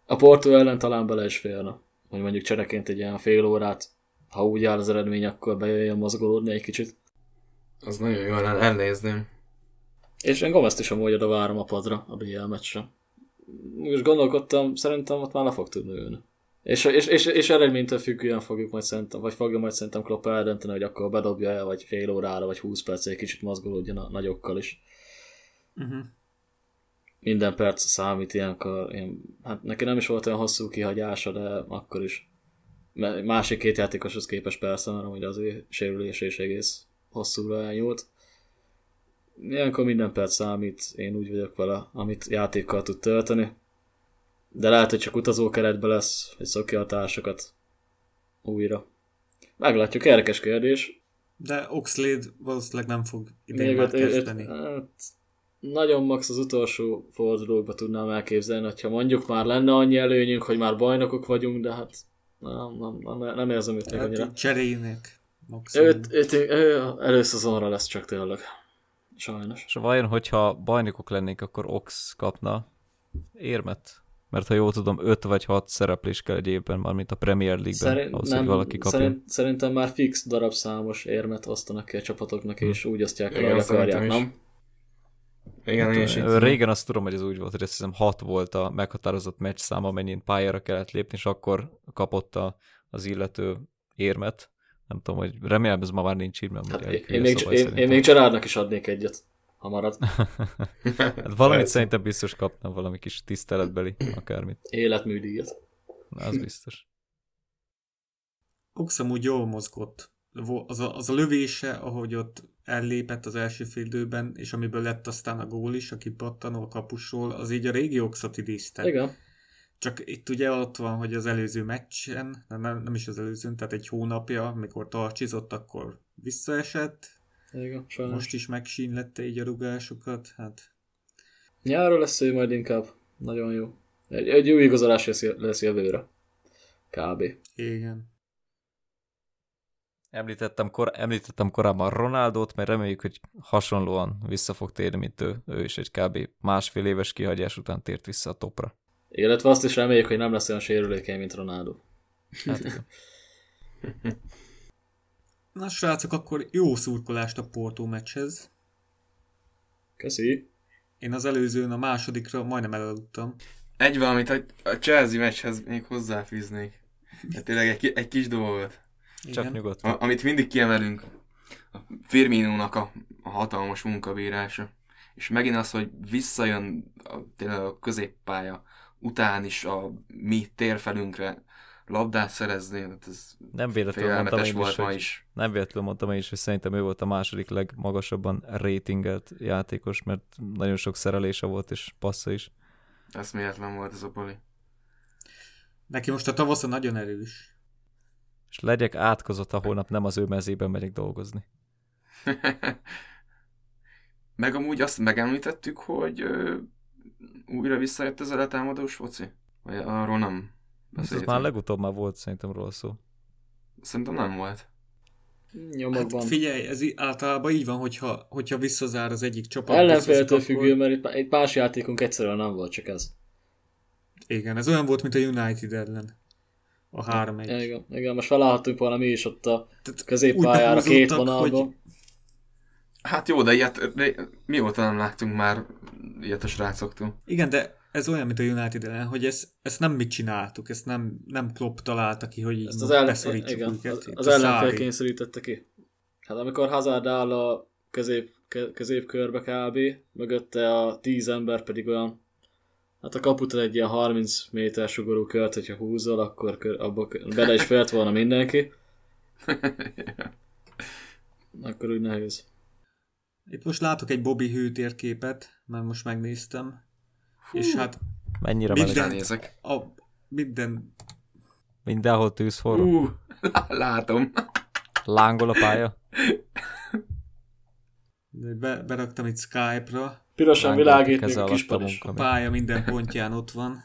A Porto ellen talán bele is férne, hogy mondjuk csereként egy ilyen fél órát, ha úgy áll az eredmény, akkor bejöjjön mozgolódni egy kicsit. Az nagyon jól el- elnézném. És én Gomezt is amúgy oda várom a padra a BL meccsre. Most gondolkodtam, szerintem ott már le fog tudni ülni. És, és, és, és eredménytől függően fogjuk majd szerintem, vagy fogja majd szerintem Klopp eldönteni, hogy akkor bedobja el, vagy fél órára, vagy 20 percre egy kicsit mozgolódjon a nagyokkal is. Uh-huh. Minden perc számít ilyenkor. Én, hát neki nem is volt olyan hosszú kihagyása, de akkor is. M- Másik két játékoshoz képest persze, mert amúgy az ő sérülés és egész hosszúra elnyúlt. Ilyenkor minden perc számít, én úgy vagyok vele, amit játékkal tud tölteni. De lehet, hogy csak utazókeretbe lesz, hogy szokja a társakat újra. Meglátjuk, érdekes kérdés. De Oxlade valószínűleg nem fog idén már kezdeni. hát, nagyon max az utolsó fordulókba tudnám elképzelni, hogyha mondjuk már lenne annyi előnyünk, hogy már bajnokok vagyunk, de hát nem, nem, nem, nem érzem őt még Hát annyira. Maximum. Őt, őt, ő előszezonra lesz csak tényleg. Sajnos. És vajon, hogyha bajnokok lennénk, akkor Ox kapna érmet? Mert ha jól tudom, 5 vagy 6 szereplés kell egy évben, már mint a Premier League-ben, Szerint, ahhoz, nem, hogy valaki kapja. szerint, szerintem már fix darabszámos érmet osztanak ki a csapatoknak, és úgy osztják hogy akarják, is. nem? Igen, én is így Ö, tudom. Régen azt tudom, hogy ez úgy volt, hogy azt hiszem 6 volt a meghatározott meccs szám, amennyin pályára kellett lépni, és akkor kapott a, az illető érmet. Nem tudom, hogy remélem ez ma már nincs így, mert Hát ugye én, hülye én, még, én, én még Gerardnak is adnék egyet, ha marad. *laughs* Hát valamit szerintem biztos kapna, valami kis tiszteletbeli, akármit. Életműdíjat. Na, az biztos. Ox amúgy jól mozgott. Az a, az a lövése, ahogy ott ellépett az első fél időben, és amiből lett aztán a gól is, aki pattanó a kapusról, az így a régi Oxot idézte. Igen. Csak itt ugye ott van, hogy az előző meccsen, nem, nem is az előzőn, tehát egy hónapja, amikor tarcsizott, akkor visszaesett, Igen, sajnos. most is megsínlette így a rugásokat, hát Nyáron lesz ő majd inkább. Nagyon jó. Egy, egy jó igazolás lesz, lesz jövőre. Kb. igen. Említettem, kor, említettem korábban Ronaldot, mert reméljük, hogy hasonlóan vissza fog térni, mint ő. Ő is egy kb. másfél éves kihagyás után tért vissza a topra. Illetve azt is reméljük, hogy nem lesz olyan sérülékeny, mint Ronaldo. Hát. *laughs* Na srácok, akkor jó szurkolást a Porto meccshez. Köszi. Én az előzőn a másodikra majdnem elaludtam. Egy valamit a, a Chelsea meccshez még hozzáfűznék. Hát tényleg egy, egy kis dolgot. Csak Igen. nyugodtan. A, amit mindig kiemelünk, a Firminónak a, a hatalmas munkabírása. És megint az, hogy visszajön a, tényleg a középpálya után is a mi térfelünkre labdát szerezni, hát ez Nem véletlenül mondtam én volt is, ma hogy, is. nem véletlenül mondtam én is, hogy szerintem ő volt a második legmagasabban ratingelt játékos, mert nagyon sok szerelése volt, és passza is. Eszméletlen volt ez a poli. Neki most a tavasza nagyon erős. És legyek átkozott, ha holnap nem az ő mezében megyek dolgozni. *laughs* Meg amúgy azt megemlítettük, hogy ö, újra visszajött ez a letámadós foci? Vagy arról nem Ez beszéltünk? már legutóbb már volt szerintem róla szó. Szerintem nem volt. Hát Nyomokban. figyelj, ez í- általában így van, hogyha, hogyha visszazár az egyik csapat. Ellenféltől függő, mert itt, itt más játékunk egyszerűen nem volt, csak ez. Igen, ez olyan volt, mint a United ellen. A 3-1. Igen, igen, most felállhattunk volna mi is ott a középpályára két vonalba. hogy- Hát jó, de ilyet mióta nem láttunk már ilyet a srácoktól. Igen, de ez olyan, mint a United ellen, hogy ezt, ezt nem mi csináltuk, ezt nem, nem Klopp találta ki, hogy így Ezt az, ellen, beszorítsuk igen, őket. az, az ellenfél kényszerítette ki. Hát amikor Hazard áll a közép, középkörbe kb, mögötte a 10 ember pedig olyan, hát a kaputól egy ilyen 30 méter sugorú kört, hogyha húzol, akkor kör, abba bele is felt volna mindenki. *laughs* Akkor úgy nehéz. Itt most látok egy Bobby hőtérképet, mert most megnéztem. És hát Mennyire Minden-. Ránézek. a, minden Mindenhol tűz forró. *laughs* Látom. Lángol a pálya. be, beraktam itt Skype-ra, Pirosan világít a még a kispad is. a pálya minden pontján ott van.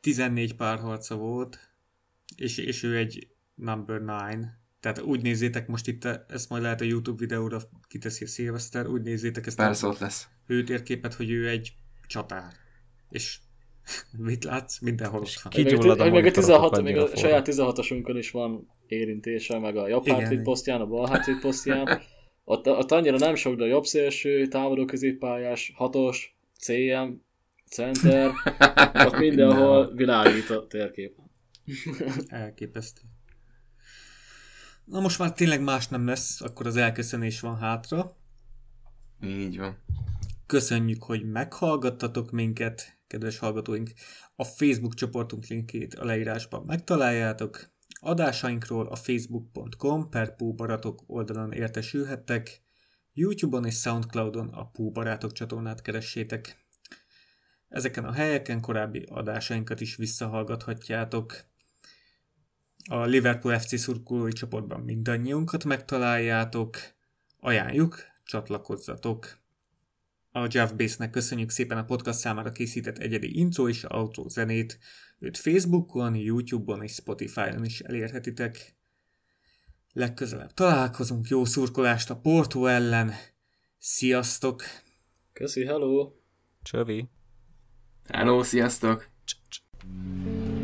14 párharca volt, és, és ő egy number 9. Tehát úgy nézzétek most itt, ezt majd lehet a YouTube videóra kiteszi a Szilveszter, úgy nézzétek ezt Persze ott lesz. hőtérképet, hogy ő egy csatár. És *laughs* mit látsz? Mindenhol ott van. Kigyullad a meg a monitorok, 16, még a forró. saját 16-osunkon is van érintése, meg a jobb hátvéd posztján, a bal hátvéd posztján. *laughs* Ott, ott annyira nem sok, de a jobb szélső, támadó középpályás, hatos, CM, center, *laughs* ott mindenhol világít a térkép. *laughs* Elképesztő. Na most már tényleg más nem lesz, akkor az elköszönés van hátra. Így van. Köszönjük, hogy meghallgattatok minket, kedves hallgatóink. A Facebook csoportunk linkjét a leírásban megtaláljátok. Adásainkról a facebook.com per Baratok oldalon értesülhettek. YouTube-on és Soundcloudon a Pú Barátok csatornát keressétek. Ezeken a helyeken korábbi adásainkat is visszahallgathatjátok. A Liverpool FC szurkolói csoportban mindannyiunkat megtaláljátok. Ajánljuk, csatlakozzatok! A Jeff Bass-nek köszönjük szépen a podcast számára készített egyedi intro és outro zenét. Őt Facebookon, YouTube-on és Spotify-on is elérhetitek. Legközelebb találkozunk, jó szurkolást a Porto ellen. Sziasztok! Köszi, hello! Csövi. Hello, sziasztok! Csövi.